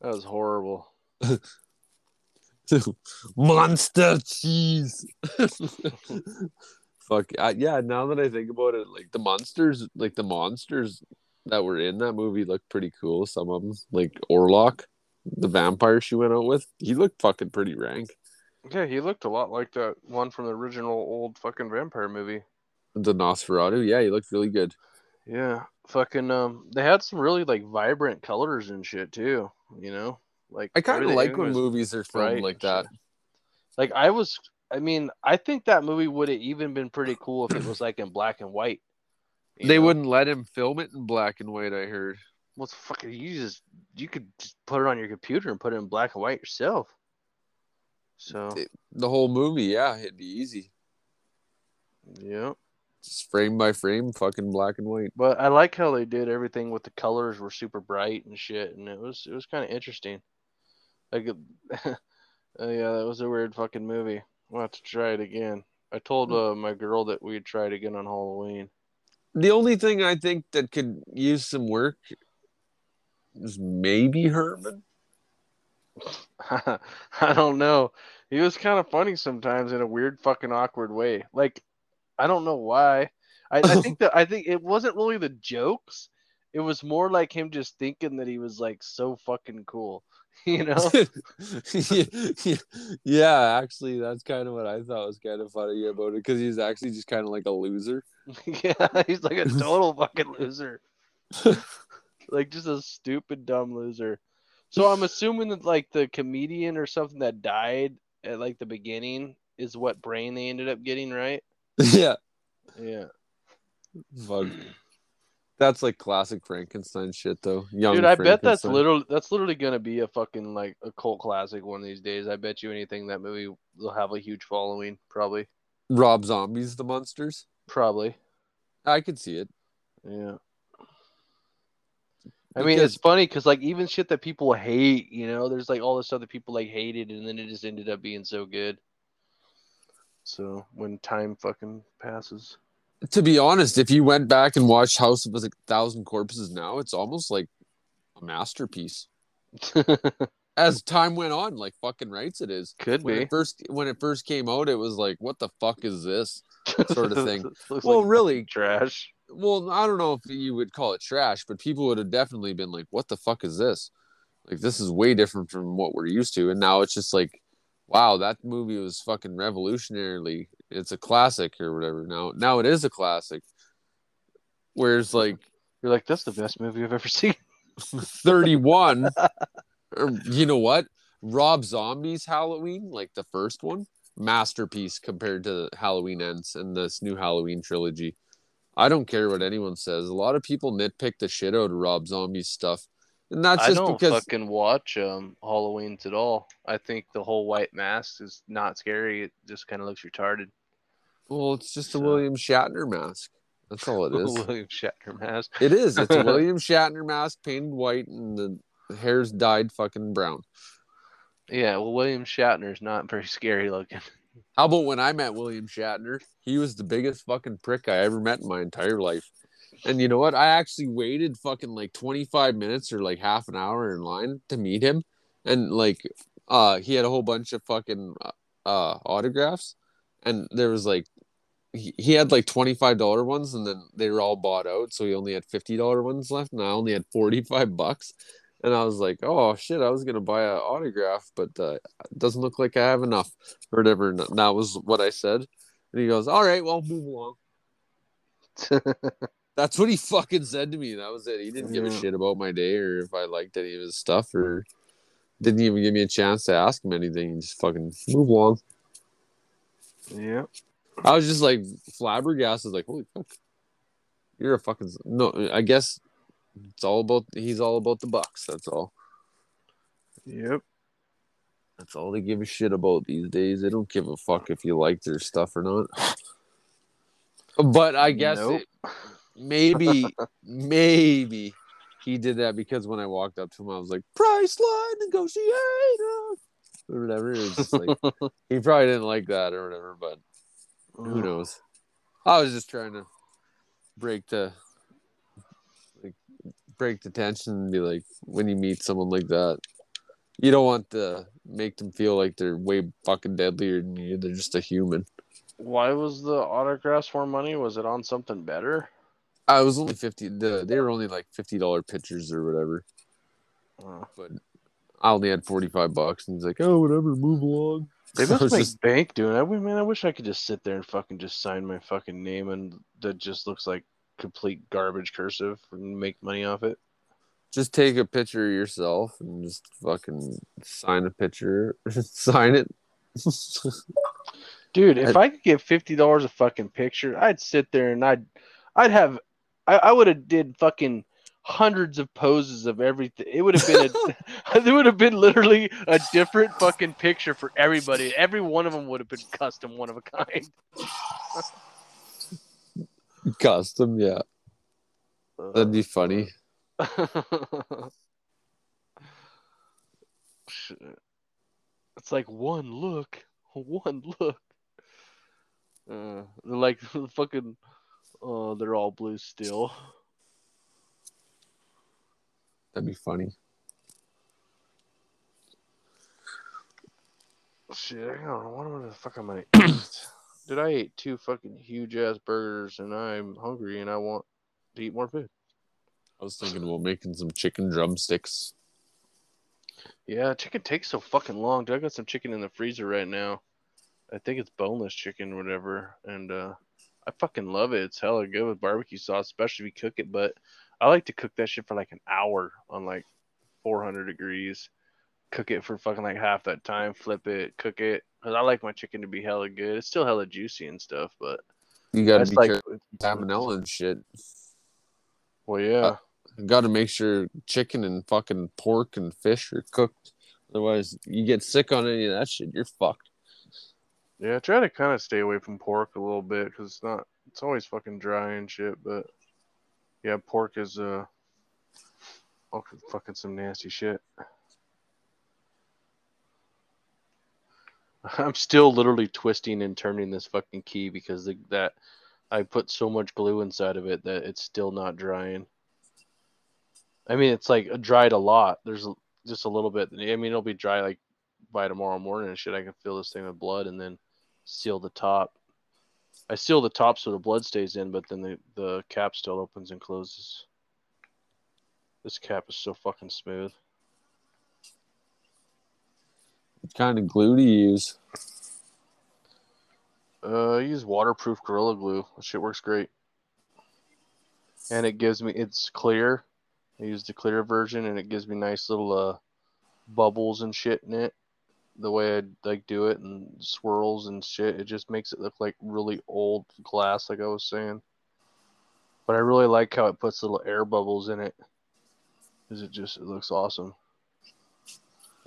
That was horrible. Monster cheese. Fuck uh, yeah! Now that I think about it, like the monsters, like the monsters that were in that movie looked pretty cool. Some of them, like Orlok, the vampire she went out with, he looked fucking pretty rank. Yeah, he looked a lot like that one from the original old fucking vampire movie. The Nosferatu, yeah, he looked really good. Yeah, fucking um, they had some really like vibrant colors and shit too. You know, like I kind of like when movies are filmed like that. shit. Like I was, I mean, I think that movie would have even been pretty cool if it was like in black and white. They know? wouldn't let him film it in black and white. I heard. What's fucking? You just you could just put it on your computer and put it in black and white yourself. So It- The whole movie, yeah, it'd be easy. yeah, Just frame by frame, fucking black and white. but I like how they did everything with the colors were super bright and shit, and it was it was kind of interesting. Like, uh, yeah, that was a weird fucking movie. We'll have to try it again. I told uh, my girl that we'd try it again on Halloween. The only thing I think that could use some work is maybe Herman. I don't know. He was kind of funny sometimes in a weird fucking awkward way. Like I don't know why. I, I think that I think it wasn't really the jokes. It was more like him just thinking that he was like so fucking cool. You know? yeah, actually, that's kind of what I thought was kind of funny about it because he's actually just kind of like a loser. yeah, he's like a total fucking loser. like just a stupid dumb loser. So I'm assuming that like the comedian or something that died at like the beginning is what brain they ended up getting, right? yeah, Yeah. fuck. That's like classic Frankenstein shit, though. Young Dude, I bet that's literally that's literally gonna be a fucking like a cult classic one of these days. I bet you anything that movie will have a huge following. Probably. Rob Zombies, the Munsters. Probably. I could see it. Yeah. I mean, it's funny because like even shit that people hate, you know, there's like all this stuff that people like hated, and then it just ended up being so good. So when time fucking passes, To be honest, if you went back and watched House of a Thousand Corpses now, it's almost like a masterpiece. As time went on, like fucking rights it is. Could When be. it first when it first came out, it was like, what the fuck is this? sort of thing. Well, like really, trash. well, I don't know if you would call it trash, but people would have definitely been like, "What the fuck is this?" Like, this is way different from what we're used to. And now it's just like, wow, that movie was fucking revolutionarily. It's a classic or whatever. Now, now it is a classic. Whereas like You're like, that's the best movie I've ever seen. 31, or, you know what? Rob Zombie's Halloween, like the first one, masterpiece compared to Halloween Ends and this new Halloween trilogy. I don't care what anyone says. A lot of people nitpick the shit out of Rob Zombie's stuff. And that's I just don't because fucking watch um Halloween's at all. I think the whole white mask is not scary. It just kind of looks retarded. well, it's just a William Shatner mask. That's all it is. William Shatner mask. it is. It's a William Shatner mask painted white and the hair's dyed fucking brown. Yeah, well, William Shatner's not very scary looking. How about when I met William Shatner? He was the biggest fucking prick I ever met in my entire life. And you know what? I actually waited fucking like 25 minutes or like half an hour in line to meet him. And like uh he had a whole bunch of fucking uh autographs. And there was like he, he had like $25 ones and then they were all bought out. So he only had $50 ones left and I only had 45 bucks. And I was like oh shit I was going to buy an autograph but uh, it doesn't look like I have enough or whatever. And that was what I said. And he goes all right well move along that's what he fucking said to me that was it he didn't give a shit about my day or if I liked any of his stuff or didn't even give me a chance to ask him anything he just fucking move along yeah. I was just like flabbergasted, like, holy fuck. You're a fucking no, I guess it's all about he's all about the bucks, that's all. Yep. That's all they give a shit about these days. They don't give a fuck if you like their stuff or not. But I guess Nope. it, maybe maybe he did that because when I walked up to him, I was like, Priceline negotiator or whatever. It was just like he probably didn't like that or whatever, but who knows? I was just trying to break the like break the tension and be like when you meet someone like that, you don't want to make them feel like they're way fucking deadlier than you. They're just a human. Why was the autographs for money? Was it on something better? I was only fifty. The, they were only like fifty dollar pictures or whatever. Uh, But I only had forty five bucks, and he's like, "Oh, whatever, move along." they must make just- bank doing that. I man, I wish I could just sit there and fucking just sign my fucking name and that just looks like complete garbage cursive and make money off it. just take a picture of yourself and just fucking sign a picture, sign it. Dude, if I could get fifty dollars a fucking picture, I'd sit there and I'd I'd have I, I would have did fucking hundreds of poses of everything. It would have been a there would have been literally a different fucking picture for everybody. Every one of them would have been custom, one of a kind. Custom, yeah, that'd be funny. It's like one look, one look. Uh, like fucking. Oh, they're all blue still. That'd be funny. Shit, I don't know. What the fuck am I gonna eat? Dude, I ate two fucking huge ass burgers and I'm hungry and I want to eat more food. I was thinking about making some chicken drumsticks. Yeah, chicken takes so fucking long. Dude, I got some chicken in the freezer right now. I think it's boneless chicken or whatever. And uh I fucking love it. It's hella good with barbecue sauce, especially if you cook it. But I like to cook that shit for like an hour on like 400 degrees. Cook it for fucking like half that time, flip it, cook it. Cause I like my chicken to be hella good. It's still hella juicy and stuff, but You gotta be like careful with salmonella and shit. Well, yeah. Uh, you gotta make sure chicken and fucking pork and fish are cooked. Otherwise, you get sick on any of that shit, you're fucked. Yeah, I try to kind of stay away from pork a little bit because it's not, it's always fucking dry and shit. But yeah, pork is uh, fucking some nasty shit. I'm still literally twisting and turning this fucking key because the, that I put so much glue inside of it that it's still not drying. I mean, it's like dried a lot. There's just a little bit. I mean, it'll be dry like by tomorrow morning and shit. I can fill this thing with blood and then seal the top. I seal the top so the blood stays in, but then the, the cap still opens and closes. This cap is so fucking smooth. What kind of glue do you use? Uh, I use waterproof Gorilla Glue. That shit works great. And it gives me, it's clear. I use the clear version and it gives me nice little uh, bubbles and shit in it. The way I like do it and swirls and shit, it just makes it look like really old glass, like I was saying. But I really like how it puts little air bubbles in it. Cause it just it looks awesome.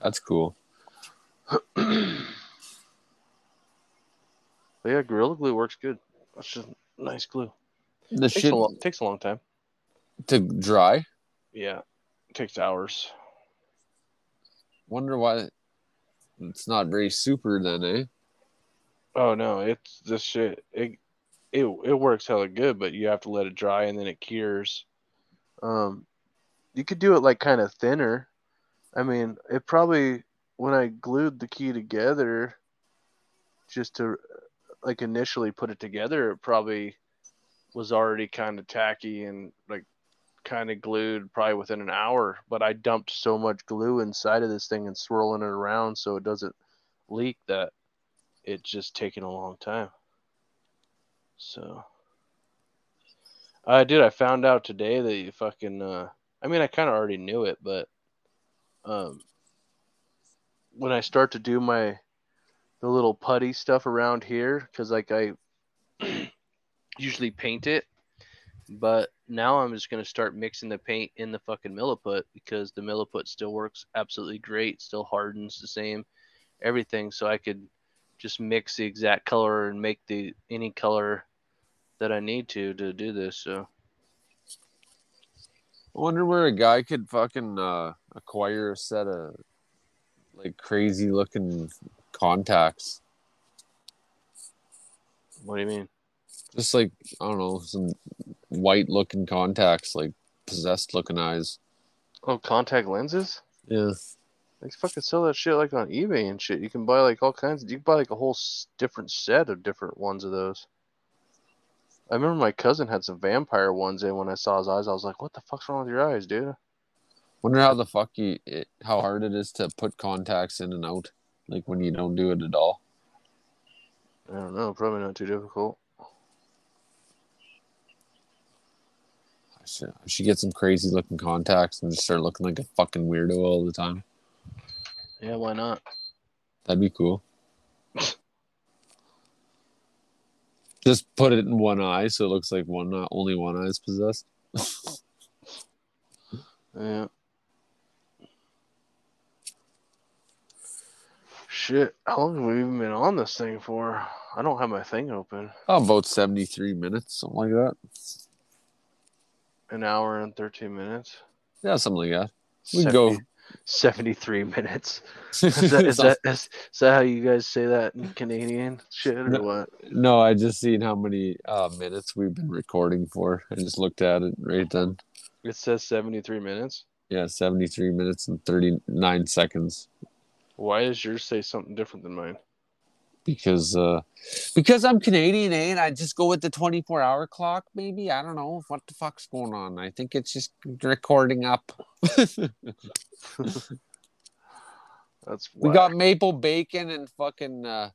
That's cool. But yeah, Gorilla Glue works good. That's just nice glue. The Takes shit a, long, takes a long time. to dry. Yeah, takes hours. Wonder why it's not very super then, eh? Oh no, it's this shit. It it it works hella good, but you have to let it dry and then it cures. Um, you could do it like kind of thinner. I mean, it probably when I glued the key together, just to like initially put it together, it probably was already kind of tacky and like kind of glued probably within an hour. But I dumped so much glue inside of this thing and swirling it around so it doesn't leak that it's just taking a long time. So, uh, dude, I found out today that you fucking. Uh, I mean, I kind of already knew it, but um, when I start to do my the little putty stuff around here, because like I usually paint it, but now I'm just gonna start mixing the paint in the fucking milliput because the milliput still works absolutely great, still hardens the same, everything. So I could just mix the exact color and make the any color that I need to to do this. So I wonder where a guy could fucking uh, acquire a set of like crazy looking contacts. what do you mean? Just like I don't know, some white looking contacts, like possessed looking eyes. Oh, contact lenses? Yeah. They fucking sell that shit like on eBay and shit. You can buy like all kinds. you can buy like a whole s- different set of different ones of those. I remember my cousin had some vampire ones in when I saw his eyes. I was like, "What the fuck's wrong with your eyes, dude?" Wonder how the fuck you it, how hard it is to put contacts in and out, like when you don't do it at all. I don't know. Probably not too difficult. I should, I get some crazy looking contacts and just start looking like a fucking weirdo all the time. Yeah, why not? That'd be cool. Just put it in one eye so it looks like one eye, only one eye is possessed. Yeah. Shit, how long have we even been on this thing for? I don't have my thing open. Oh, about seventy three minutes, something like that. An hour and 13 minutes. Yeah, something like that. We can go. 73 minutes. Is that, is, that, is, is that how you guys say that in Canadian shit or No. what? no, I just seen how many uh, minutes we've been recording for. I just looked at it right then. It says 73 minutes. Yeah, seventy three minutes and thirty nine seconds. Why does yours say something different than mine? Because uh because I'm Canadian, eh? And I just go with the 24 hour clock, maybe. I don't know what the fuck's going on. I think it's just recording up. That's we got maple bacon and fucking uh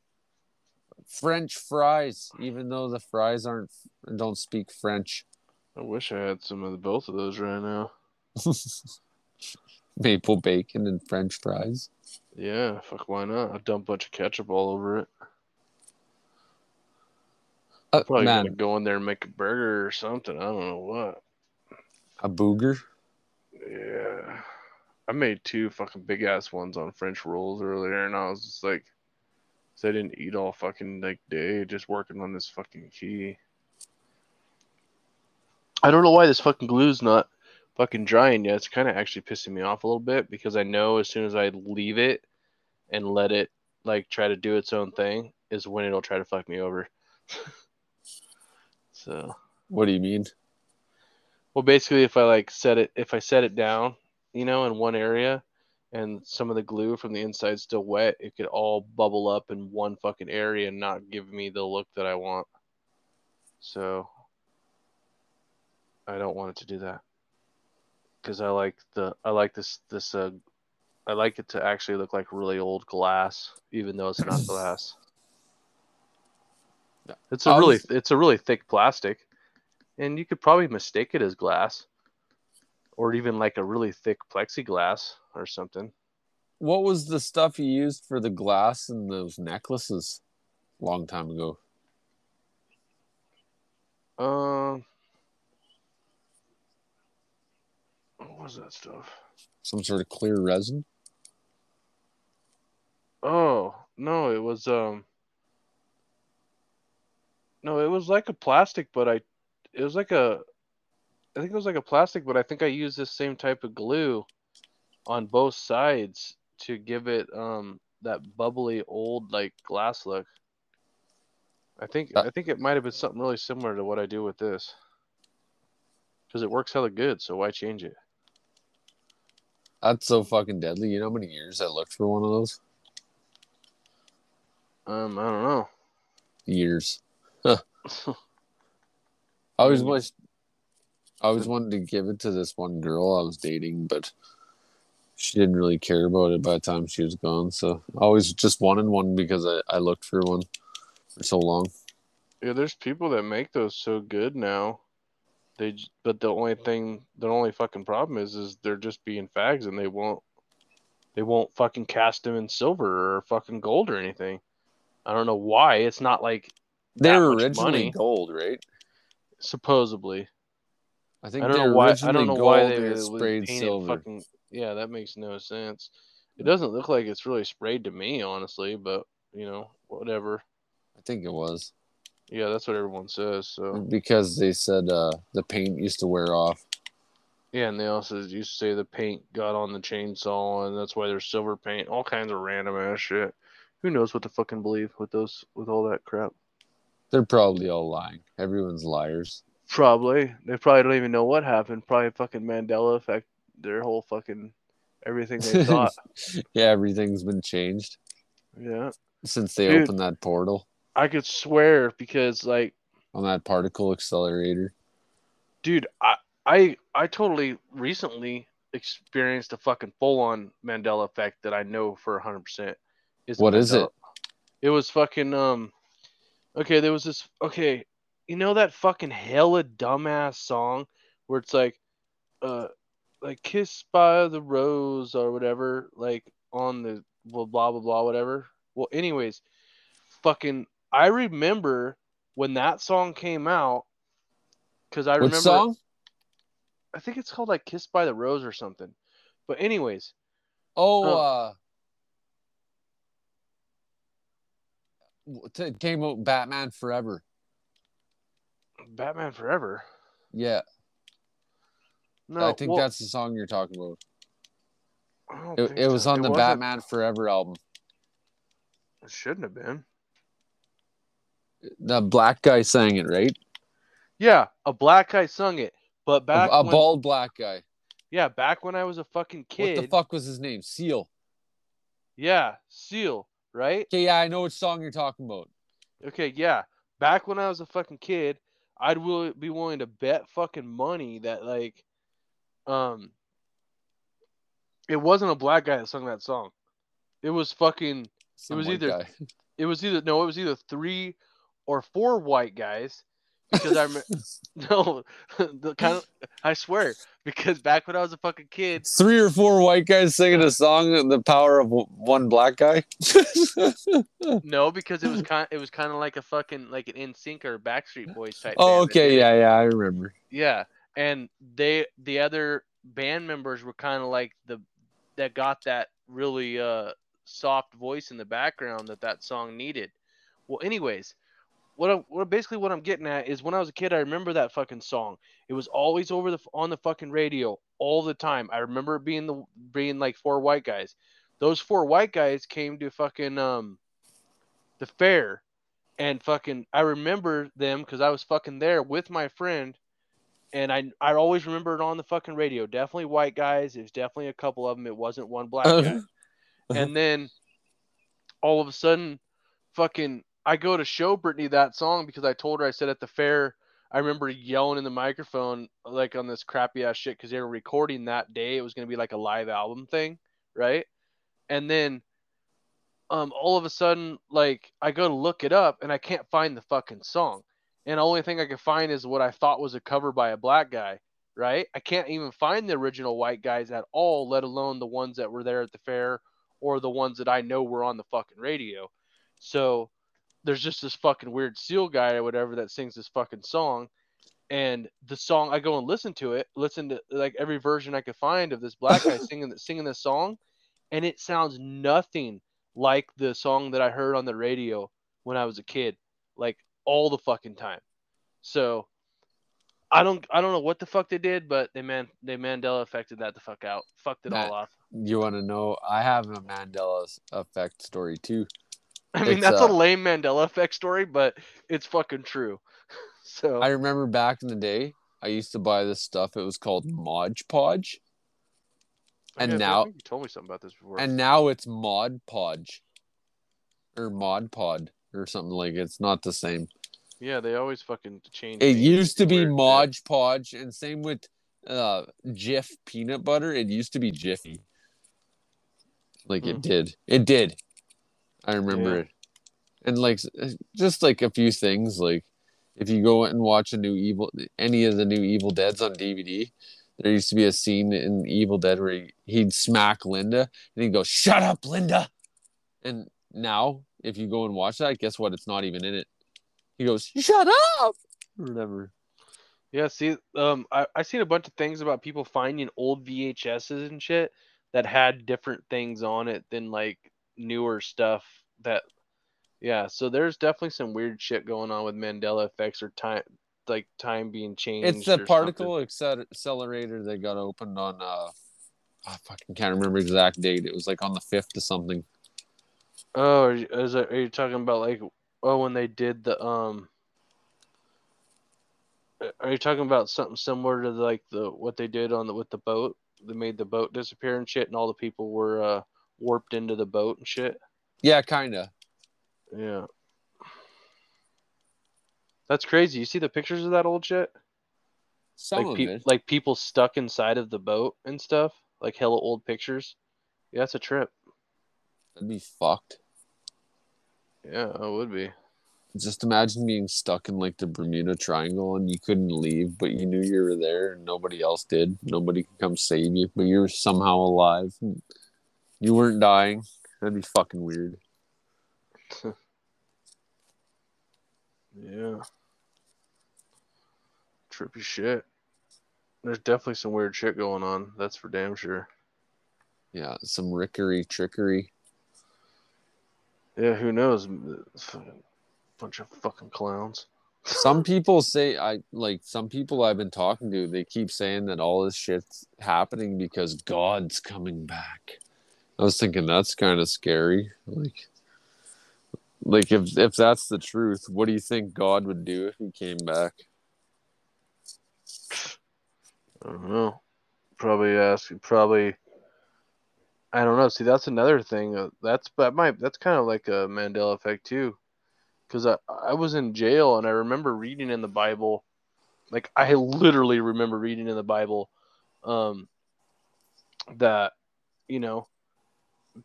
French fries, even though the fries aren't don't speak French. I wish I had some of the, both of those right now. maple bacon and French fries. Yeah, fuck, why not? I'll dump a bunch of ketchup all over it. Uh, Probably man, gonna go in there and make a burger or something. I don't know what. a booger. Yeah. I made two fucking big ass ones on French rolls earlier, and I was just like, 'cause I didn't eat all fucking like day, just working on this fucking key. I don't know why this fucking glue's not fucking drying yet. It's kind of actually pissing me off a little bit because I know as soon as I leave it and let it like try to do its own thing is when it'll try to fuck me over. So What do you mean? well basically if I like set it if I set it down, you know, in one area and some of the glue from the inside still wet, it could all bubble up in one fucking area and not give me the look that I want. So I don't want it to do that. Cuz I like the I like this this uh I like it to actually look like really old glass even though it's not glass. Yeah. It's a I really was- it's a really thick plastic and you could probably mistake it as glass or even like a really thick plexiglass or something. What was the stuff you used for the glass and those necklaces a long time ago? Um, what was that stuff? Some sort of clear resin? Oh no, it was um. No, it was like a plastic, but I, it was like a, I think it was like a plastic, but I think I used this same type of glue on both sides to give it um that bubbly old like glass look. I think Uh, I think it might have been something really similar to what I do with this. Because it works hella good, so why change it? That's so fucking deadly. You know how many years I looked for one of those? Um, I don't know. Years. I always Mm. wished I always wanted to give it to this one girl I was dating, but she didn't really care about it by the time she was gone. So I always just wanted one because I, I looked for one for so long. Yeah, there's people that make those so good now. They, but the only thing, the only fucking problem is, is they're just being fags and they won't, they won't fucking cast them in silver or fucking gold or anything. I don't know why. It's not like They were much originally money. gold, right? supposedly. I think I don't they know why. I don't know why they it sprayed silver. fucking. Yeah, that makes no sense. It doesn't look like it's really sprayed to me, honestly. But you know, whatever. I think it was Yeah, that's what everyone says. So because they said uh, the paint used to wear off. yeah, and they also used to say the paint got on the chainsaw, and that's why there's silver paint. All kinds of random ass shit. Who knows what to fucking believe with those with all that crap? They're probably all lying. Everyone's liars. Probably. They probably don't even know what happened. Probably fucking Mandela effect. Their whole fucking everything they thought. yeah, everything's been changed yeah. since they Dude. opened that portal I could swear because like on that particle accelerator. dude, I I I totally recently experienced a fucking full on Mandela effect that I know for hundred percent. is What is it? It was fucking um okay, there was this okay, you know that fucking hella dumbass song where it's like uh like kissed by the rose or whatever, like on the blah blah blah blah whatever. Well anyways, fucking I remember when that song came out because I Which remember song? I think it's called like Kissed by the Rose or something. But anyways, Oh, Oh. uh, it came out Batman Forever. Batman Forever. Yeah, No, I think well, that's the song you're talking about. It, it was so. on the Batman Forever album. It shouldn't have been. The black guy sang it, right? Yeah, a black guy sung it. But back a when, bald black guy. yeah, back when I was a fucking kid. What the fuck was his name? Seal. Yeah, Seal, right? Okay, yeah, I know which song you're talking about. Okay, yeah. Back when I was a fucking kid, I'd will be willing to bet fucking money that like, um, it wasn't a black guy that sung that song. It was fucking. Some was either- guy. It was either no, it was either three or four white guys. Because I remember no, the kind of I swear because back when I was a fucking kid, Three or four white guys singing a song, "The Power of One Black Guy." no, because it was kind it was kind of like a fucking like an NSYNC or Backstreet Boys type. oh, okay, yeah, yeah, I remember. Yeah, and they the other band members were kind of like the that got that really uh soft voice in the background that that song needed. Well, anyways, what I'm what basically what I'm getting at is when I was a kid, I remember that fucking song. It was always over the on the fucking radio all the time. I remember it being the being like four white guys. Those four white guys came to fucking um the fair and fucking I remember them because I was fucking there with my friend, and I I always remember it on the fucking radio. Definitely white guys. It was definitely a couple of them. It wasn't one black guy. and then all of a sudden, fucking I go to show Brittany that song because I told her I said at the fair. I remember yelling in the microphone like on this crappy ass shit because they were recording that day. It was gonna be like a live album thing, right? And then um all of a sudden like I go to look it up and I can't find the fucking song. And the only thing I can find is what I thought was a cover by a black guy, right? I can't even find the original white guys at all, let alone the ones that were there at the fair or the ones that I know were on the fucking radio. So there's just this fucking weird seal guy or whatever that sings this fucking song. And the song, I go and listen to it, listen to like every version I could find of this black guy singing singing this song, and it sounds nothing like the song that I heard on the radio when I was a kid, like all the fucking time. So I don't I don't know what the fuck they did, but they man they Mandela affected that the fuck out, fucked it Matt, all off. You want to know? I have a Mandela effect story too. I mean It's, that's uh, a lame Mandela effect story, but it's fucking true. So I remember back in the day, I used to buy this stuff. It was called Mod Podge, and Yeah, now- you told me something about this before. and now it's Mod Podge, or Mod Pod, or something like. It's not the same. yeah, they always fucking change. It used to be. Mod Podge, and same with uh Jif peanut butter. It used to be Jiffy. Like Hmm. it did. It did. I remember Yeah. it. And like just like a few things like if you go and watch a new evil any of the new Evil Deads on DVD, there used to be a scene in Evil Dead where he, he'd smack Linda and he'd go, Shut up, Linda. And now if you go and watch that, guess what? It's not even in it. He goes, Shut up or whatever. Yeah, see, um, I I seen a bunch of things about people finding old VHSs and shit that had different things on it than like newer stuff. That, yeah, so there's definitely some weird shit going on with Mandela effects or time, like time being changed. It's the particle acceler- accelerator that got opened on uh I fucking can't remember exact date. It was like on the fifth or something. something. Oh, is it, are you talking about like oh when they did the um? Are you talking about something similar to like the what they did on the with the boat? They made the boat disappear and shit, and all the people were uh warped into the boat and shit. Yeah, kinda. Yeah. That's crazy. You see the pictures of that old shit? Some like pe- like people stuck inside of the boat and stuff. Like hella old pictures. Yeah, that's a trip. That'd be fucked. Yeah, it would be. Just imagine being stuck in like the Bermuda Triangle and you couldn't leave, but you knew you were there and nobody else did. Nobody could come save you, but you were somehow alive. You weren't dying. That'd be fucking weird. Yeah. Trippy shit. There's definitely some weird shit going on. That's for damn sure. Yeah, some rickery trickery. Yeah, who knows? Bunch of fucking clowns. some people say I like some people I've been talking to, they keep saying that all this shit's happening because God's coming back. I was thinking that's kind of scary. Like like if if that's the truth, what do you think God would do if he came back? I don't know. Probably ask. Probably. I don't know. See, that's another thing. Uh, that's that might. That's kind of like a Mandela effect too, because I I was in jail and I remember reading in the Bible, like I literally remember reading in the Bible, um, that, you know,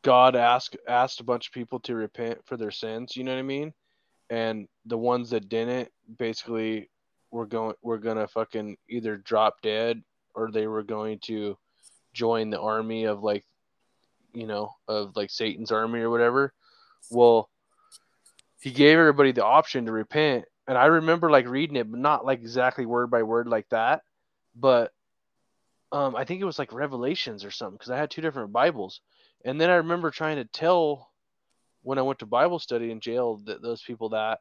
God asked asked a bunch of people to repent for their sins. You know what I mean? And the ones that didn't, basically, were going were gonna fucking either drop dead or they were going to join the army of like you know of like satan's army or whatever well he gave everybody the option to repent and i remember like reading it but not like exactly word by word like that but um i think it was like revelations or something because i had two different bibles and then i remember trying to tell when i went to bible study in jail that those people that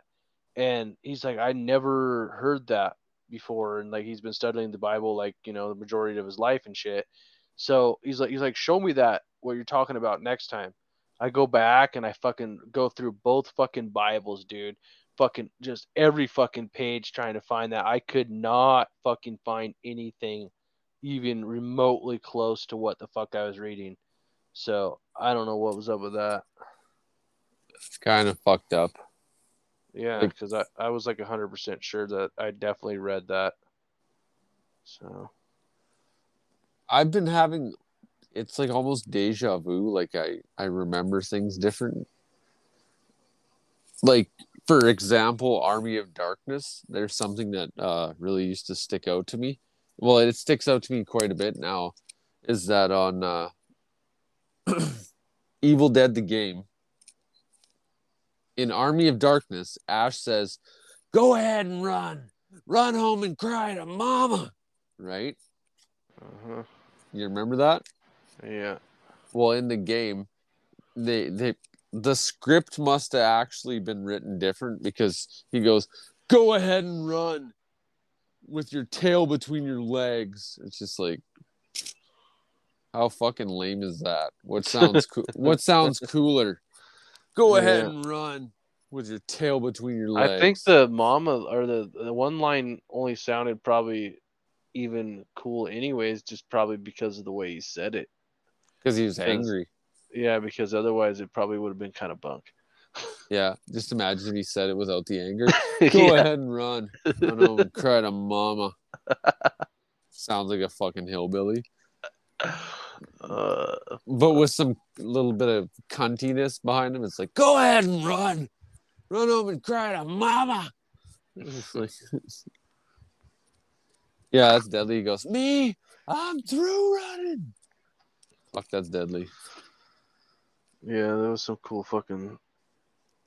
and he's like i never heard that before and like he's been studying the bible like you know the majority of his life and shit so he's like he's like show me that what you're talking about next time i go back and i fucking go through both fucking bibles dude fucking just every fucking page trying to find that. I could not fucking find anything even remotely close to what the fuck I was reading. So I don't know what was up with that. It's kind of fucked up. Yeah, because I, I was like 100% sure that I definitely read that. So, I've been having it's like almost deja vu. Like I I remember things different. Like for example, Army of Darkness. There's something that uh, really used to stick out to me. Well, it sticks out to me quite a bit now. Is that on uh, Evil Dead the game? In Army of Darkness, Ash says, "Go ahead and run, run home and cry to Mama." Right? uh-huh. You remember that? yeah. well in the game they they the script must have actually been written different because he goes go ahead and run with your tail between your legs it's just like how fucking lame is that what sounds cool what sounds cooler go ahead and run with your tail between your legs I think the mama or the, the one line only sounded probably even cool, anyways, just probably because of the way he said it. because he was because- angry Yeah, because otherwise it probably would have been kind of bunk. yeah just imagine if he said it without the anger Go Yeah. ahead and run. Run home and cry to mama. Sounds like a fucking hillbilly. Uh, But with some little bit of cuntiness behind him, it's like, go ahead and run. Run home and cry to mama. Like- yeah, that's deadly. He goes, Me, I'm through running. Fuck, that's deadly. yeah, there was some cool fucking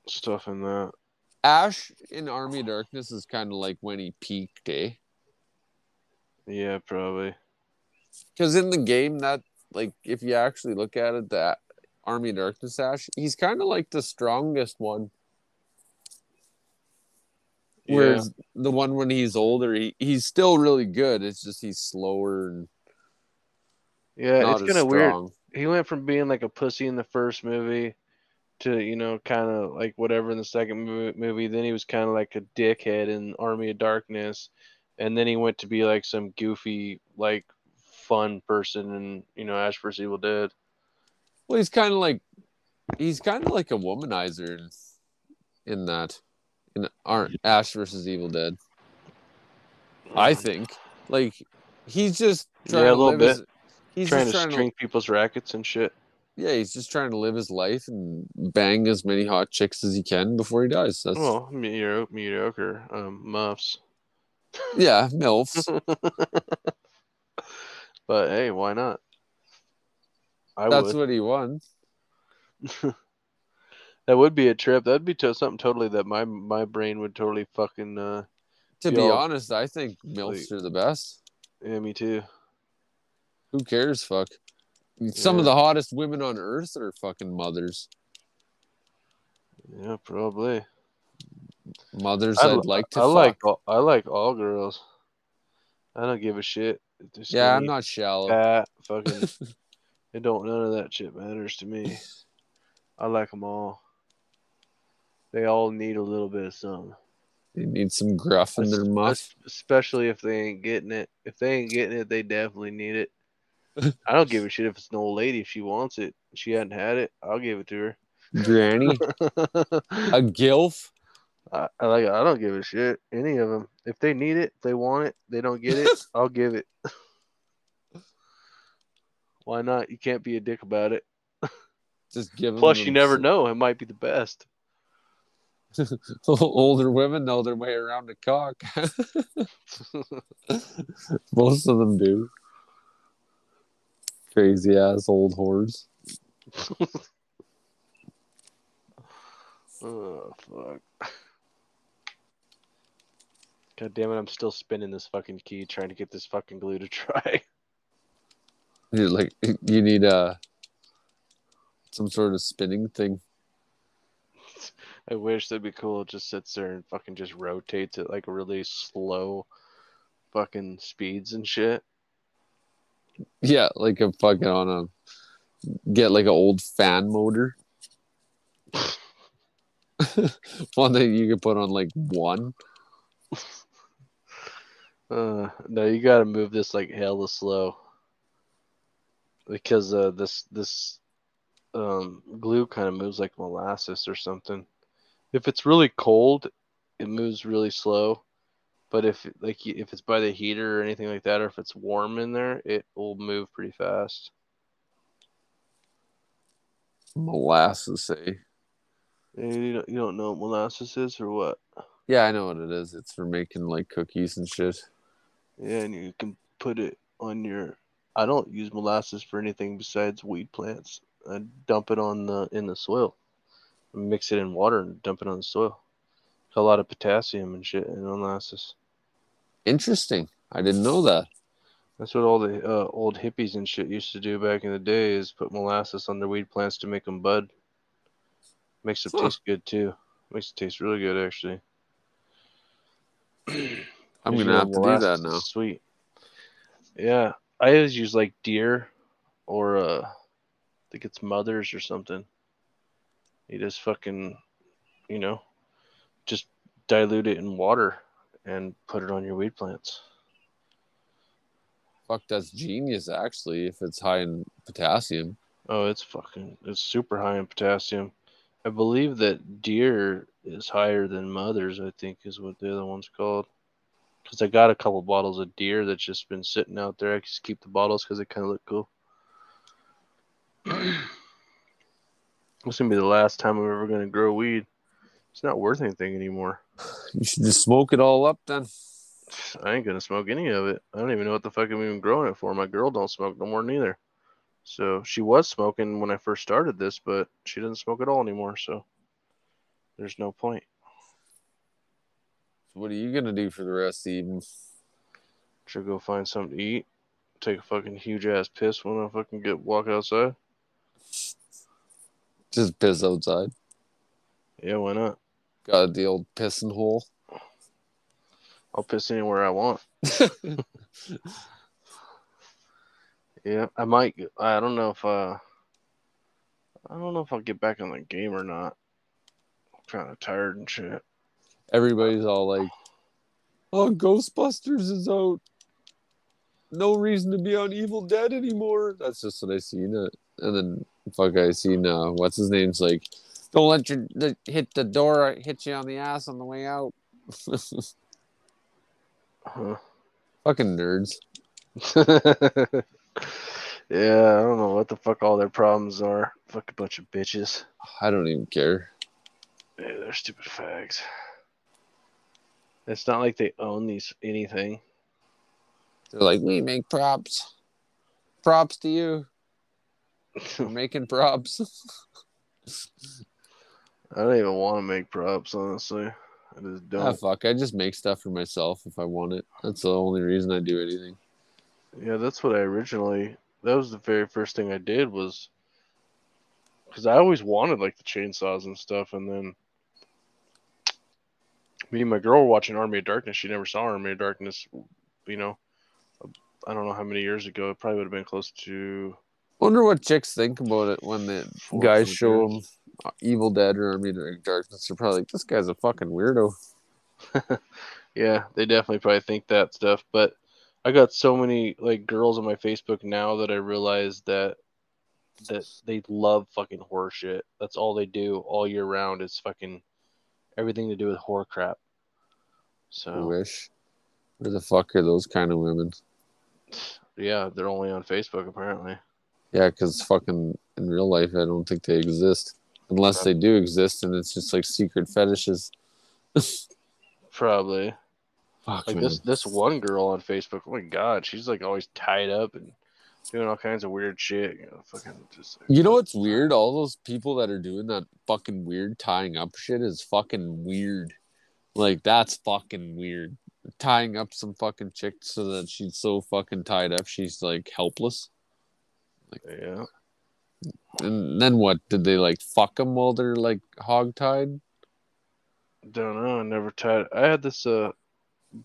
stuff in that. Ash in Army of Darkness is kind of like when he peaked, eh? Yeah, probably. Because in the game, that like if you actually look at it, that Army of Darkness Ash, he's kind of like the strongest one. Yeah. Whereas the one when he's older, he, he's still really good. It's just he's slower and Yeah, it's kind of weird. He went from being like a pussy in the first movie to, you know, kind of like whatever in the second movie. Then he was kind of like a dickhead in Army of Darkness. And then he went to be like some goofy, like fun person and you know, Ash vs. Evil Dead. Well, he's kind of like he's kind of like a womanizer in, in that in Ar- Ash versus Evil Dead. I think like he's just trying Yeah, a to little live bit. his, he's trying just to trying string people's rackets and shit. yeah, he's just trying to live his life and bang as many hot chicks as he can before he dies. That's Well, mediocre, mediocre um, muffs. yeah, milfs. But hey, why not? I That's would. what he wants. That would be a trip. That'd be to- something totally that my my brain would totally fucking. uh To be be all- honest, I think milfs are the best. Yeah, me too. Who cares? Fuck. Some of the hottest women on earth are fucking mothers. Yeah, probably. Mothers I, I'd like to. I fuck. like I like all girls. I don't give a shit. Yeah, I'm not shallow. fat, fucking. it don't none of that shit matters to me. I like them all. They all need a little bit of something. They need some gruff in their muff. Especially if they ain't getting it. If they ain't getting it, they definitely need it. I don't give a shit if it's an old lady. If she wants it, she hadn't had it, I'll give it to her. Granny, a gilf. I, I like. I don't give a shit. Any of them. If they need it, if they want it, they don't get it. I'll give it. Why not? You can't be a dick about it. Just give Plus, you never know. It might be the best. Older women know their way around a cock. Most of them do. Crazy ass old whores. oh fuck. God damn it! I'm still spinning this fucking key trying to get this fucking glue to dry. Like you need a some sort of spinning thing. I wish that'd be cool. It just sits there and fucking just rotates at like really slow fucking speeds and shit. Yeah, like a fucking on a get like an old fan motor. One that you could put on like one. Uh, no, you gotta move this like hella slow because uh, this this um, glue kind of moves like molasses or something. If it's really cold, it moves really slow. But if like if it's by the heater or anything like that, or if it's warm in there, it will move pretty fast. Molasses, say. You don't, you don't know what molasses is or what? Yeah, I know what it is. It's for making like cookies and shit. Yeah, and you can put it on your. I don't use molasses for anything besides weed plants. I dump it on the in the soil, mix it in water and dump it on the soil. A lot of potassium and shit in molasses. Interesting. I didn't know that. That's what all the uh, old hippies and shit used to do back in the day is put molasses on their weed plants to make them bud. Makes them Huh. taste good too. Makes it taste really good actually. I'm gonna have to do that now. Sweet. Yeah, I always use like deer or uh, I think it's mothers or something. You just fucking, you know, just dilute it in water and put it on your weed plants. Fuck, that's genius. Actually, if it's high in potassium. Oh, it's fucking, it's super high in potassium. I believe that deer is higher than mothers. I think is what the other one's called. Because I got a couple bottles of deer that's just been sitting out there. I just keep the bottles because they kind of look cool. This gonna be the last time I'm ever gonna grow weed. It's not worth anything anymore. You should just smoke it all up then. I ain't gonna smoke any of it. I don't even know what the fuck I'm even growing it for. My girl don't smoke no more neither. So she was smoking when I first started this, but she doesn't smoke at all anymore. So there's no point. What are you gonna do for the rest of the evening? Should go find something to eat. Take a fucking huge ass piss when I fucking get walk outside. Just piss outside. Yeah, why not? Got the old pissing hole. I'll piss anywhere I want. Yeah, I might. I don't know if uh, I don't know if I'll get back on the game or not. I'm kind of tired and shit. Everybody's all like, "Oh, Ghostbusters is out. No reason to be on Evil Dead anymore." That's just what I seen it, and then fuck, I seen uh, what's his name's like, "Don't let your the, hit the door hit you on the ass on the way out." Huh. Fucking nerds. yeah, I don't know what the fuck all their problems are. Fuck a bunch of bitches. I don't even care. Yeah, they're stupid fags. It's not like they own these anything. They're like, "We make props. Props to you. We're making props." I don't even want to make props, honestly. I just ah, don't. fuck. I just make stuff for myself if I want it. That's the only reason I do anything. Yeah, that's what I originally. That was the very first thing I did was because I always wanted like the chainsaws and stuff, and then me and my girl were watching Army of Darkness. She never saw Army of Darkness. You know, I don't know how many years ago. It probably would have been close to. Wonder what chicks think about it when the Four or guys show them Evil Dead or Army of Darkness. They're probably like, "This guy's a fucking weirdo." Yeah, they definitely probably think that stuff. But I got so many like girls on my Facebook now that I realize that that they love fucking horror shit. That's all they do all year round is fucking everything to do with horror crap. I wish. Where the fuck are those kind of women? yeah, they're only on Facebook apparently. Yeah, because fucking in real life, I don't think they exist. Unless they do exist, and it's just like secret fetishes. Probably. Fuck, Like man. this this one girl on Facebook, oh my god, she's like always tied up and doing all kinds of weird shit. You know, fucking just You know what's uh, weird? All those people that are doing that fucking weird tying up shit is fucking weird. Like that's fucking weird. Tying up some fucking chick so that she's so fucking tied up she's like helpless. Like Yeah. And then what? Did they like fuck them while they're like hog tied? Don't know. I never tied. I had this, uh,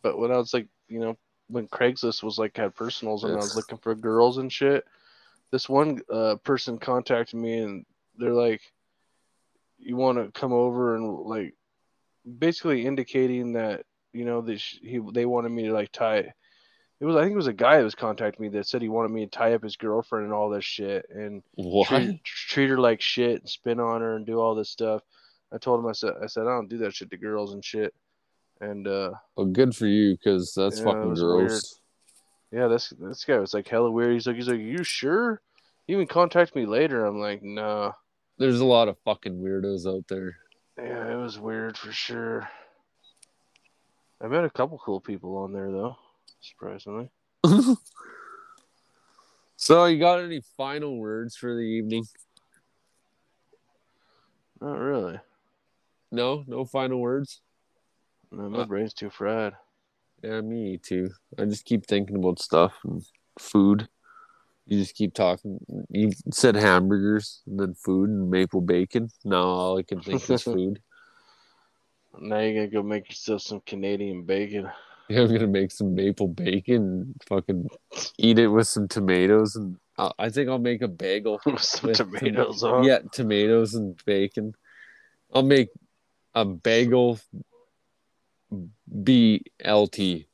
but when I was like, you know, when Craigslist was like had personals and I was looking for girls and shit, this one uh, person contacted me and they're like, you want to come over and like basically indicating that you know that he they wanted me to like tie it was I think it was a guy that was contacting me that said he wanted me to tie up his girlfriend and all this shit and treat, treat her like shit and spin on her and do all this stuff. I told him I said I said I don't do that shit to girls and shit. And uh Well, good for you, because that's Yeah, fucking gross. yeah, this this guy was like hella weird. He's like he's like, You sure? He even contacted me later. I'm like, no. There's a lot of fucking weirdos out there. Yeah, it was weird for sure. I met a couple cool people on there though, surprisingly. So, you got any final words for the evening? Not really. No, no final words. No, my Uh, brain's too fried. Yeah, me too. I just keep thinking about stuff and food. You just keep talking. You said hamburgers and then food and maple bacon. Now all I can think is food. Now you're gonna go make yourself some Canadian bacon. Yeah, I'm gonna make some maple bacon and fucking eat it with some tomatoes and uh, I think I'll make a bagel with some with tomatoes tom- on. Yeah, tomatoes and bacon. I'll make a bagel BLT,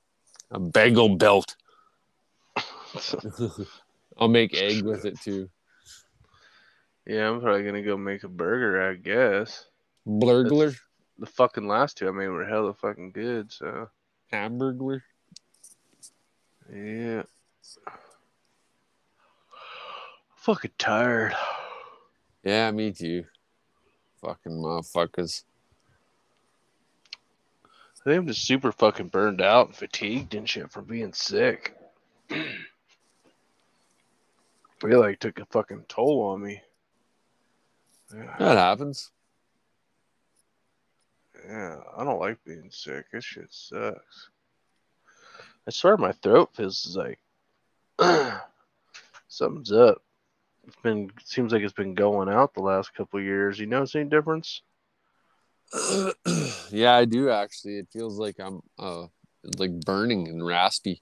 a bagel belt. I'll make egg with it too. yeah, I'm probably gonna go make a burger, I guess. Blurgler, The fucking last two I made were hella fucking good, so hamburglar. yeah. Fucking tired. Yeah, me too. Fucking motherfuckers. I think I'm just super fucking burned out and fatigued and shit from being sick. feel like it took a fucking toll on me. Yeah, That happens. yeah, I don't like being sick. This shit sucks. I swear my throat feels like something's up. It's been seems like it's been going out the last couple years. You notice any difference? yeah, I do actually. It feels like I'm uh like burning and raspy.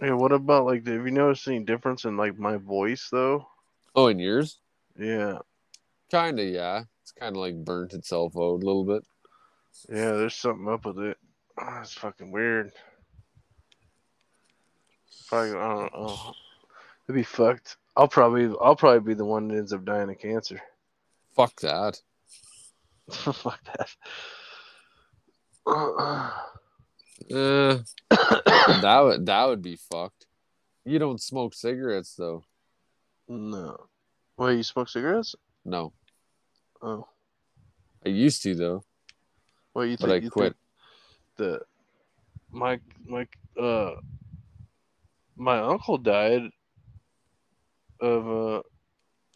Yeah, what about like have you noticed any difference in like my voice though? Oh, and yours? Yeah. Kinda, yeah. It's kind of like burnt itself out a little bit. Yeah, there's something up with it. Ah, it's fucking weird. Probably, I don't know. It'd be fucked. I'll probably, I'll probably be the one that ends up dying of cancer. Fuck that. Fuck that. Uh, that would that would be fucked. You don't smoke cigarettes though. no. Wait, you smoke cigarettes? No, Oh, I used to though, well, you but think I you quit. think the my my uh my uncle died of uh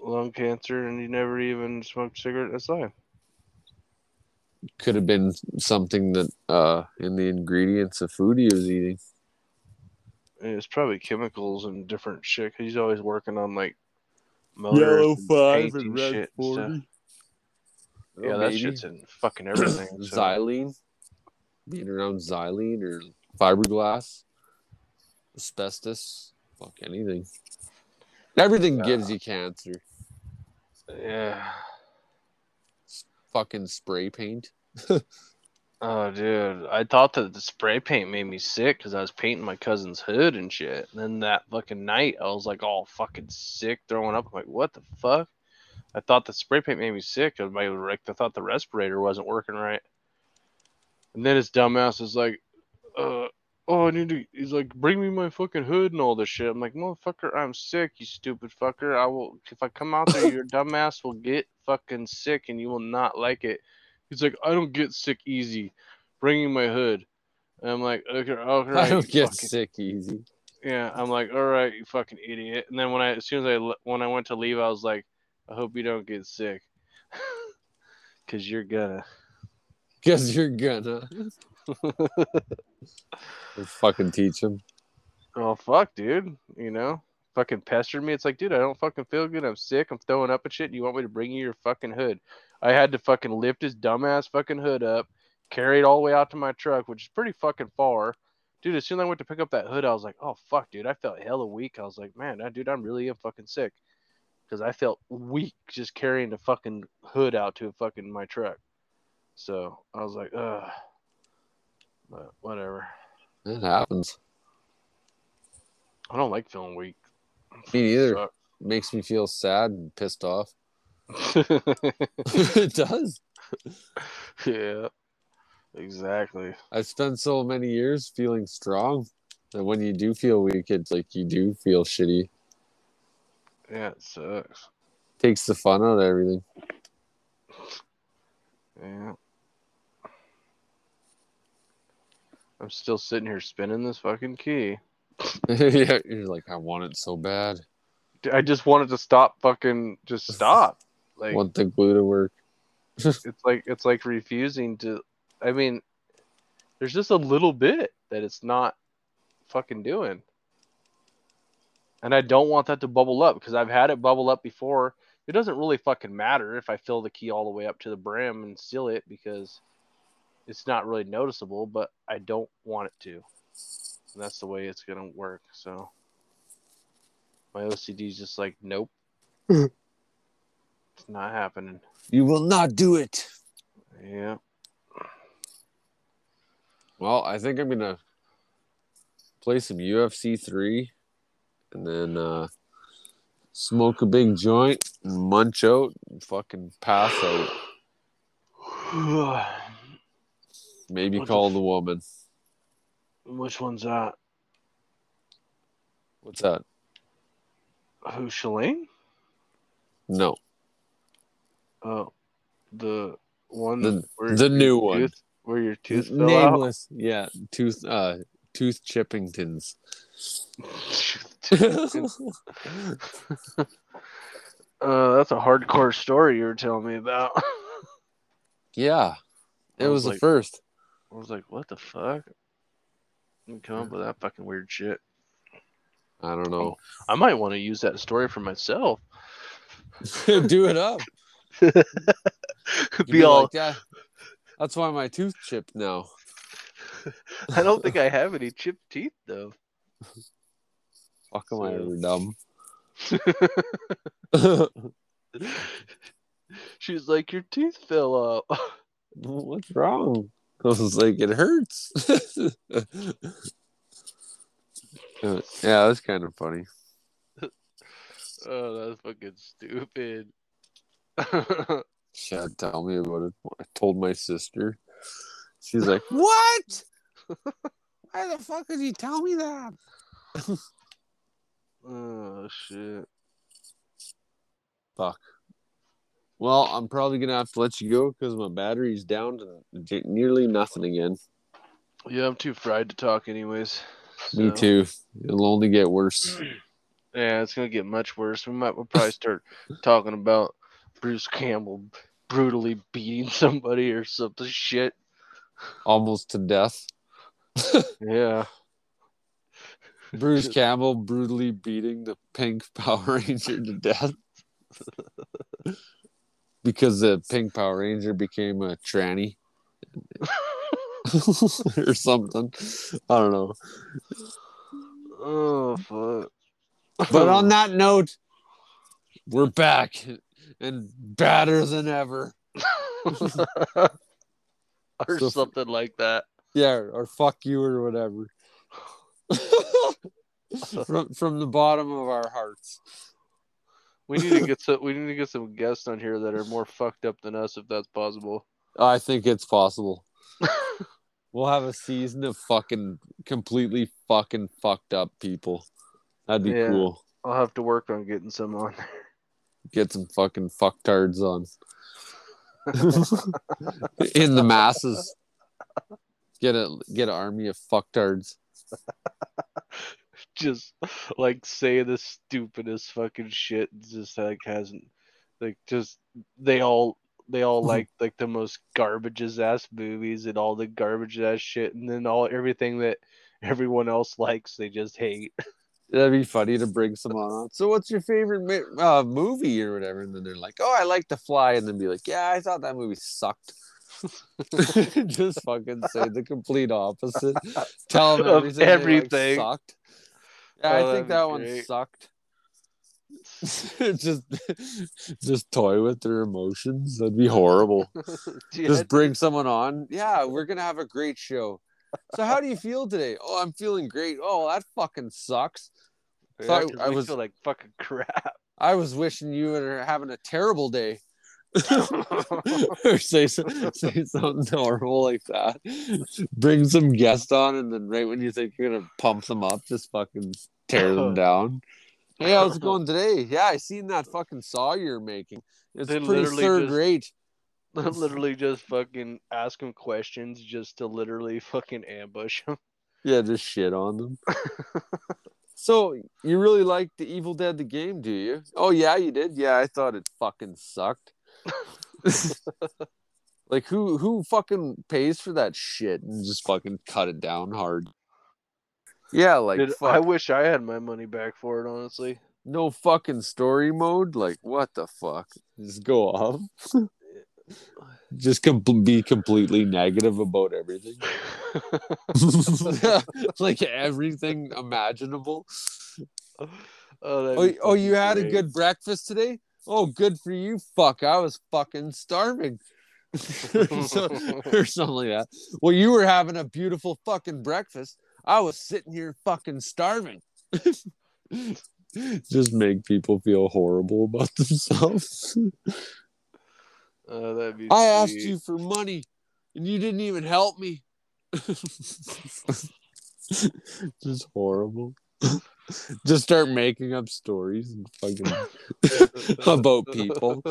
lung cancer, and he never even smoked cigarette in his life. Could have been something that uh in the ingredients of food he was eating. And it's probably chemicals and different shit. 'cause he's always working on like motors and painting shit and stuff. Yeah, that shit's in fucking everything. so- xylene, being around xylene or fiberglass, asbestos, fuck anything. Everything gives you cancer. Yeah. Fucking spray paint. Oh, dude. I thought that the spray paint made me sick because I was painting my cousin's hood and shit. And then that fucking night, I was like all fucking sick, throwing up. I'm like, what the fuck? I thought the spray paint made me sick. I, thought the respirator wasn't working right. And then his dumbass is like, uh, oh, I need to. He's like, bring me my fucking hood and all this shit. I'm like, motherfucker, I'm sick, you stupid fucker. I will, if I come out there, your dumbass will get fucking sick and you will not like it. He's like, I don't get sick easy. Bring me my hood. And I'm like, okay, all right. I don't get fucking- sick easy. Yeah, I'm like, all right, you fucking idiot. And then when I, as soon as I, when I went to leave, I was like, I hope you don't get sick, cause you're gonna. Because you're gonna. fucking teach him. Oh fuck, dude. You know, fucking pestered me. It's like, dude, I don't fucking feel good. I'm sick. I'm throwing up and shit. You want me to bring you your fucking hood? I had to fucking lift his dumbass fucking hood up, carry it all the way out to my truck, which is pretty fucking far. Dude, as soon as I went to pick up that hood, I was like, oh fuck, dude. I felt hella weak. I was like, man, dude, I'm really fucking sick. because I felt weak just carrying the fucking hood out to fucking my truck. So I was like, ugh. But whatever. It happens. I don't like feeling weak. Me neither. Makes me feel sad and pissed off. it does. Yeah. Exactly. I've spent so many years feeling strong that when you do feel weak, it's like you do feel shitty. Yeah, it sucks. Takes the fun out of everything. Yeah. I'm still sitting here spinning this fucking key. yeah, you're like, I want it so bad. I just wanted to stop fucking just stop. Like want the glue to work. it's like it's like refusing to I mean there's just a little bit that it's not fucking doing. And I don't want that to bubble up because I've had it bubble up before. It doesn't really fucking matter if I fill the key all the way up to the brim and seal it because it's not really noticeable, but I don't want it to. And that's the way it's gonna work. So my OCD is just like, nope. it's not happening. You will not do it. Yeah. Well, I think I'm gonna play some UFC three, and then uh, smoke a big joint, munch out, and fucking pass out. Maybe What the call f- the woman. Which one's that? What's that? Who Shalane? No, Oh, the one. The- where the new one. where your tooth fell out. nameless. Yeah, tooth. Uh, tooth chippingtons. uh, that's a hardcore story you were telling me about. yeah, it I was, was the first. I was like, what the fuck? You come up with that fucking weird shit. I don't know. I might want to use that story for myself. Do it up. You'd Be all. like, yeah. That's why my tooth chipped now. I don't think I have any chipped teeth though. Fuck am I So- ever dumb? She's like, your teeth fell out. What's wrong? I was like, it hurts. Uh, yeah, that's kind of funny. Oh, that's fucking stupid. Yeah, tell me about it. I told my sister. She's like, "What? Why the fuck did you tell me that?" oh shit. Fuck. Well, I'm probably gonna have to let you go because my battery's down to nearly nothing again. Yeah, I'm too fried to talk, anyways. Me too. It'll only get worse. Yeah, it's gonna get much worse. We might we'll probably start talking about Bruce Campbell brutally beating somebody or something shit. Almost to death. Yeah. Bruce Campbell brutally beating the pink Power Ranger to death because the pink Power Ranger became a tranny or something. I don't know. Oh fuck. But on that note, we're back and badder than ever. or So- something like that. Yeah, or fuck you or whatever. from from the bottom of our hearts. We need to get some. We need to get some guests on here that are more fucked up than us, if that's possible. I think it's possible. We'll have a season of fucking completely fucking fucked up people. That'd be Yeah. cool. I'll have to work on getting some on. Get some fucking fucktards on. In the masses. Get a get an army of fucktards. Just like say the stupidest fucking shit. Just like hasn't like just they all they all like like the most garbageous ass movies and all the garbage ass shit, and then all everything that everyone else likes they just hate. That'd be funny to bring someone on. So, what's your favorite uh, movie or whatever? And then they're like, "Oh, I like The Fly," and then be like, "Yeah, I thought that movie sucked." Just fucking say the complete opposite. Tell them everything. they like everything. sucked. Yeah, Oh, I think that one great. sucked. just just toy with their emotions. That'd be horrible. Yeah, Just bring someone on. Yeah, we're gonna have a great show. So how do you feel today? Oh, I'm feeling great. Oh, that fucking sucks. yeah, I we was- feel like fucking crap. I was wishing you were having a terrible day. Or say say something horrible like that. Bring some guest on, and then right when you think you're gonna pump them up, just fucking tear them down. Hey, how's it going today? Yeah, I seen that fucking saw you're making. It's They pretty third just- rate. literally just fucking ask him questions just to literally fucking ambush him. Yeah, just shit on them. so you really like the Evil Dead the game, do you? Oh yeah, you did. Yeah, I thought it fucking sucked. like who who fucking pays for that shit and just fucking cut it down hard? Yeah, like Dude, I wish I had my money back for it, honestly. no fucking story mode. Like what the fuck? Just go off. just com- be completely negative about everything. like everything imaginable. oh, Oh, oh, you had a good breakfast today? Oh, good for you. Fuck, I was fucking starving. So- or something like that. Well, you were having a beautiful fucking breakfast. I was sitting here fucking starving. Just make people feel horrible about themselves. Oh, that'd be I asked you for money and you didn't even help me. Just horrible. Just start making up stories and fucking about people.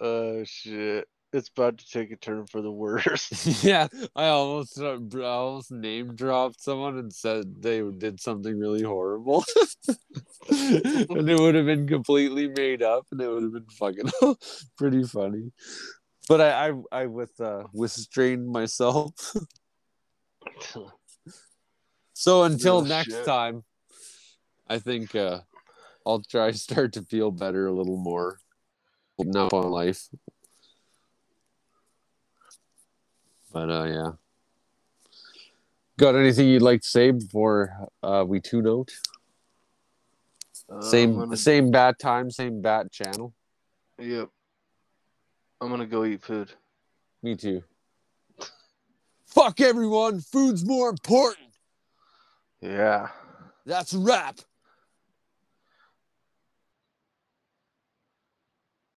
Oh shit! It's about to take a turn for the worse. yeah, I almost uh, I almost name dropped someone and said they did something really horrible, and it would have been completely made up, and it would have been fucking pretty funny. But I I, I with uh restrained myself. So until Oh, next shit. time, I think uh, I'll try to start to feel better a little more now on life. But uh, yeah. Got anything you'd like to say before uh, we tune out? Uh, Same gonna- same bad time, same bad channel. Yep. I'm gonna go eat food. Me too. Fuck everyone. Food's more important. Yeah. That's a wrap.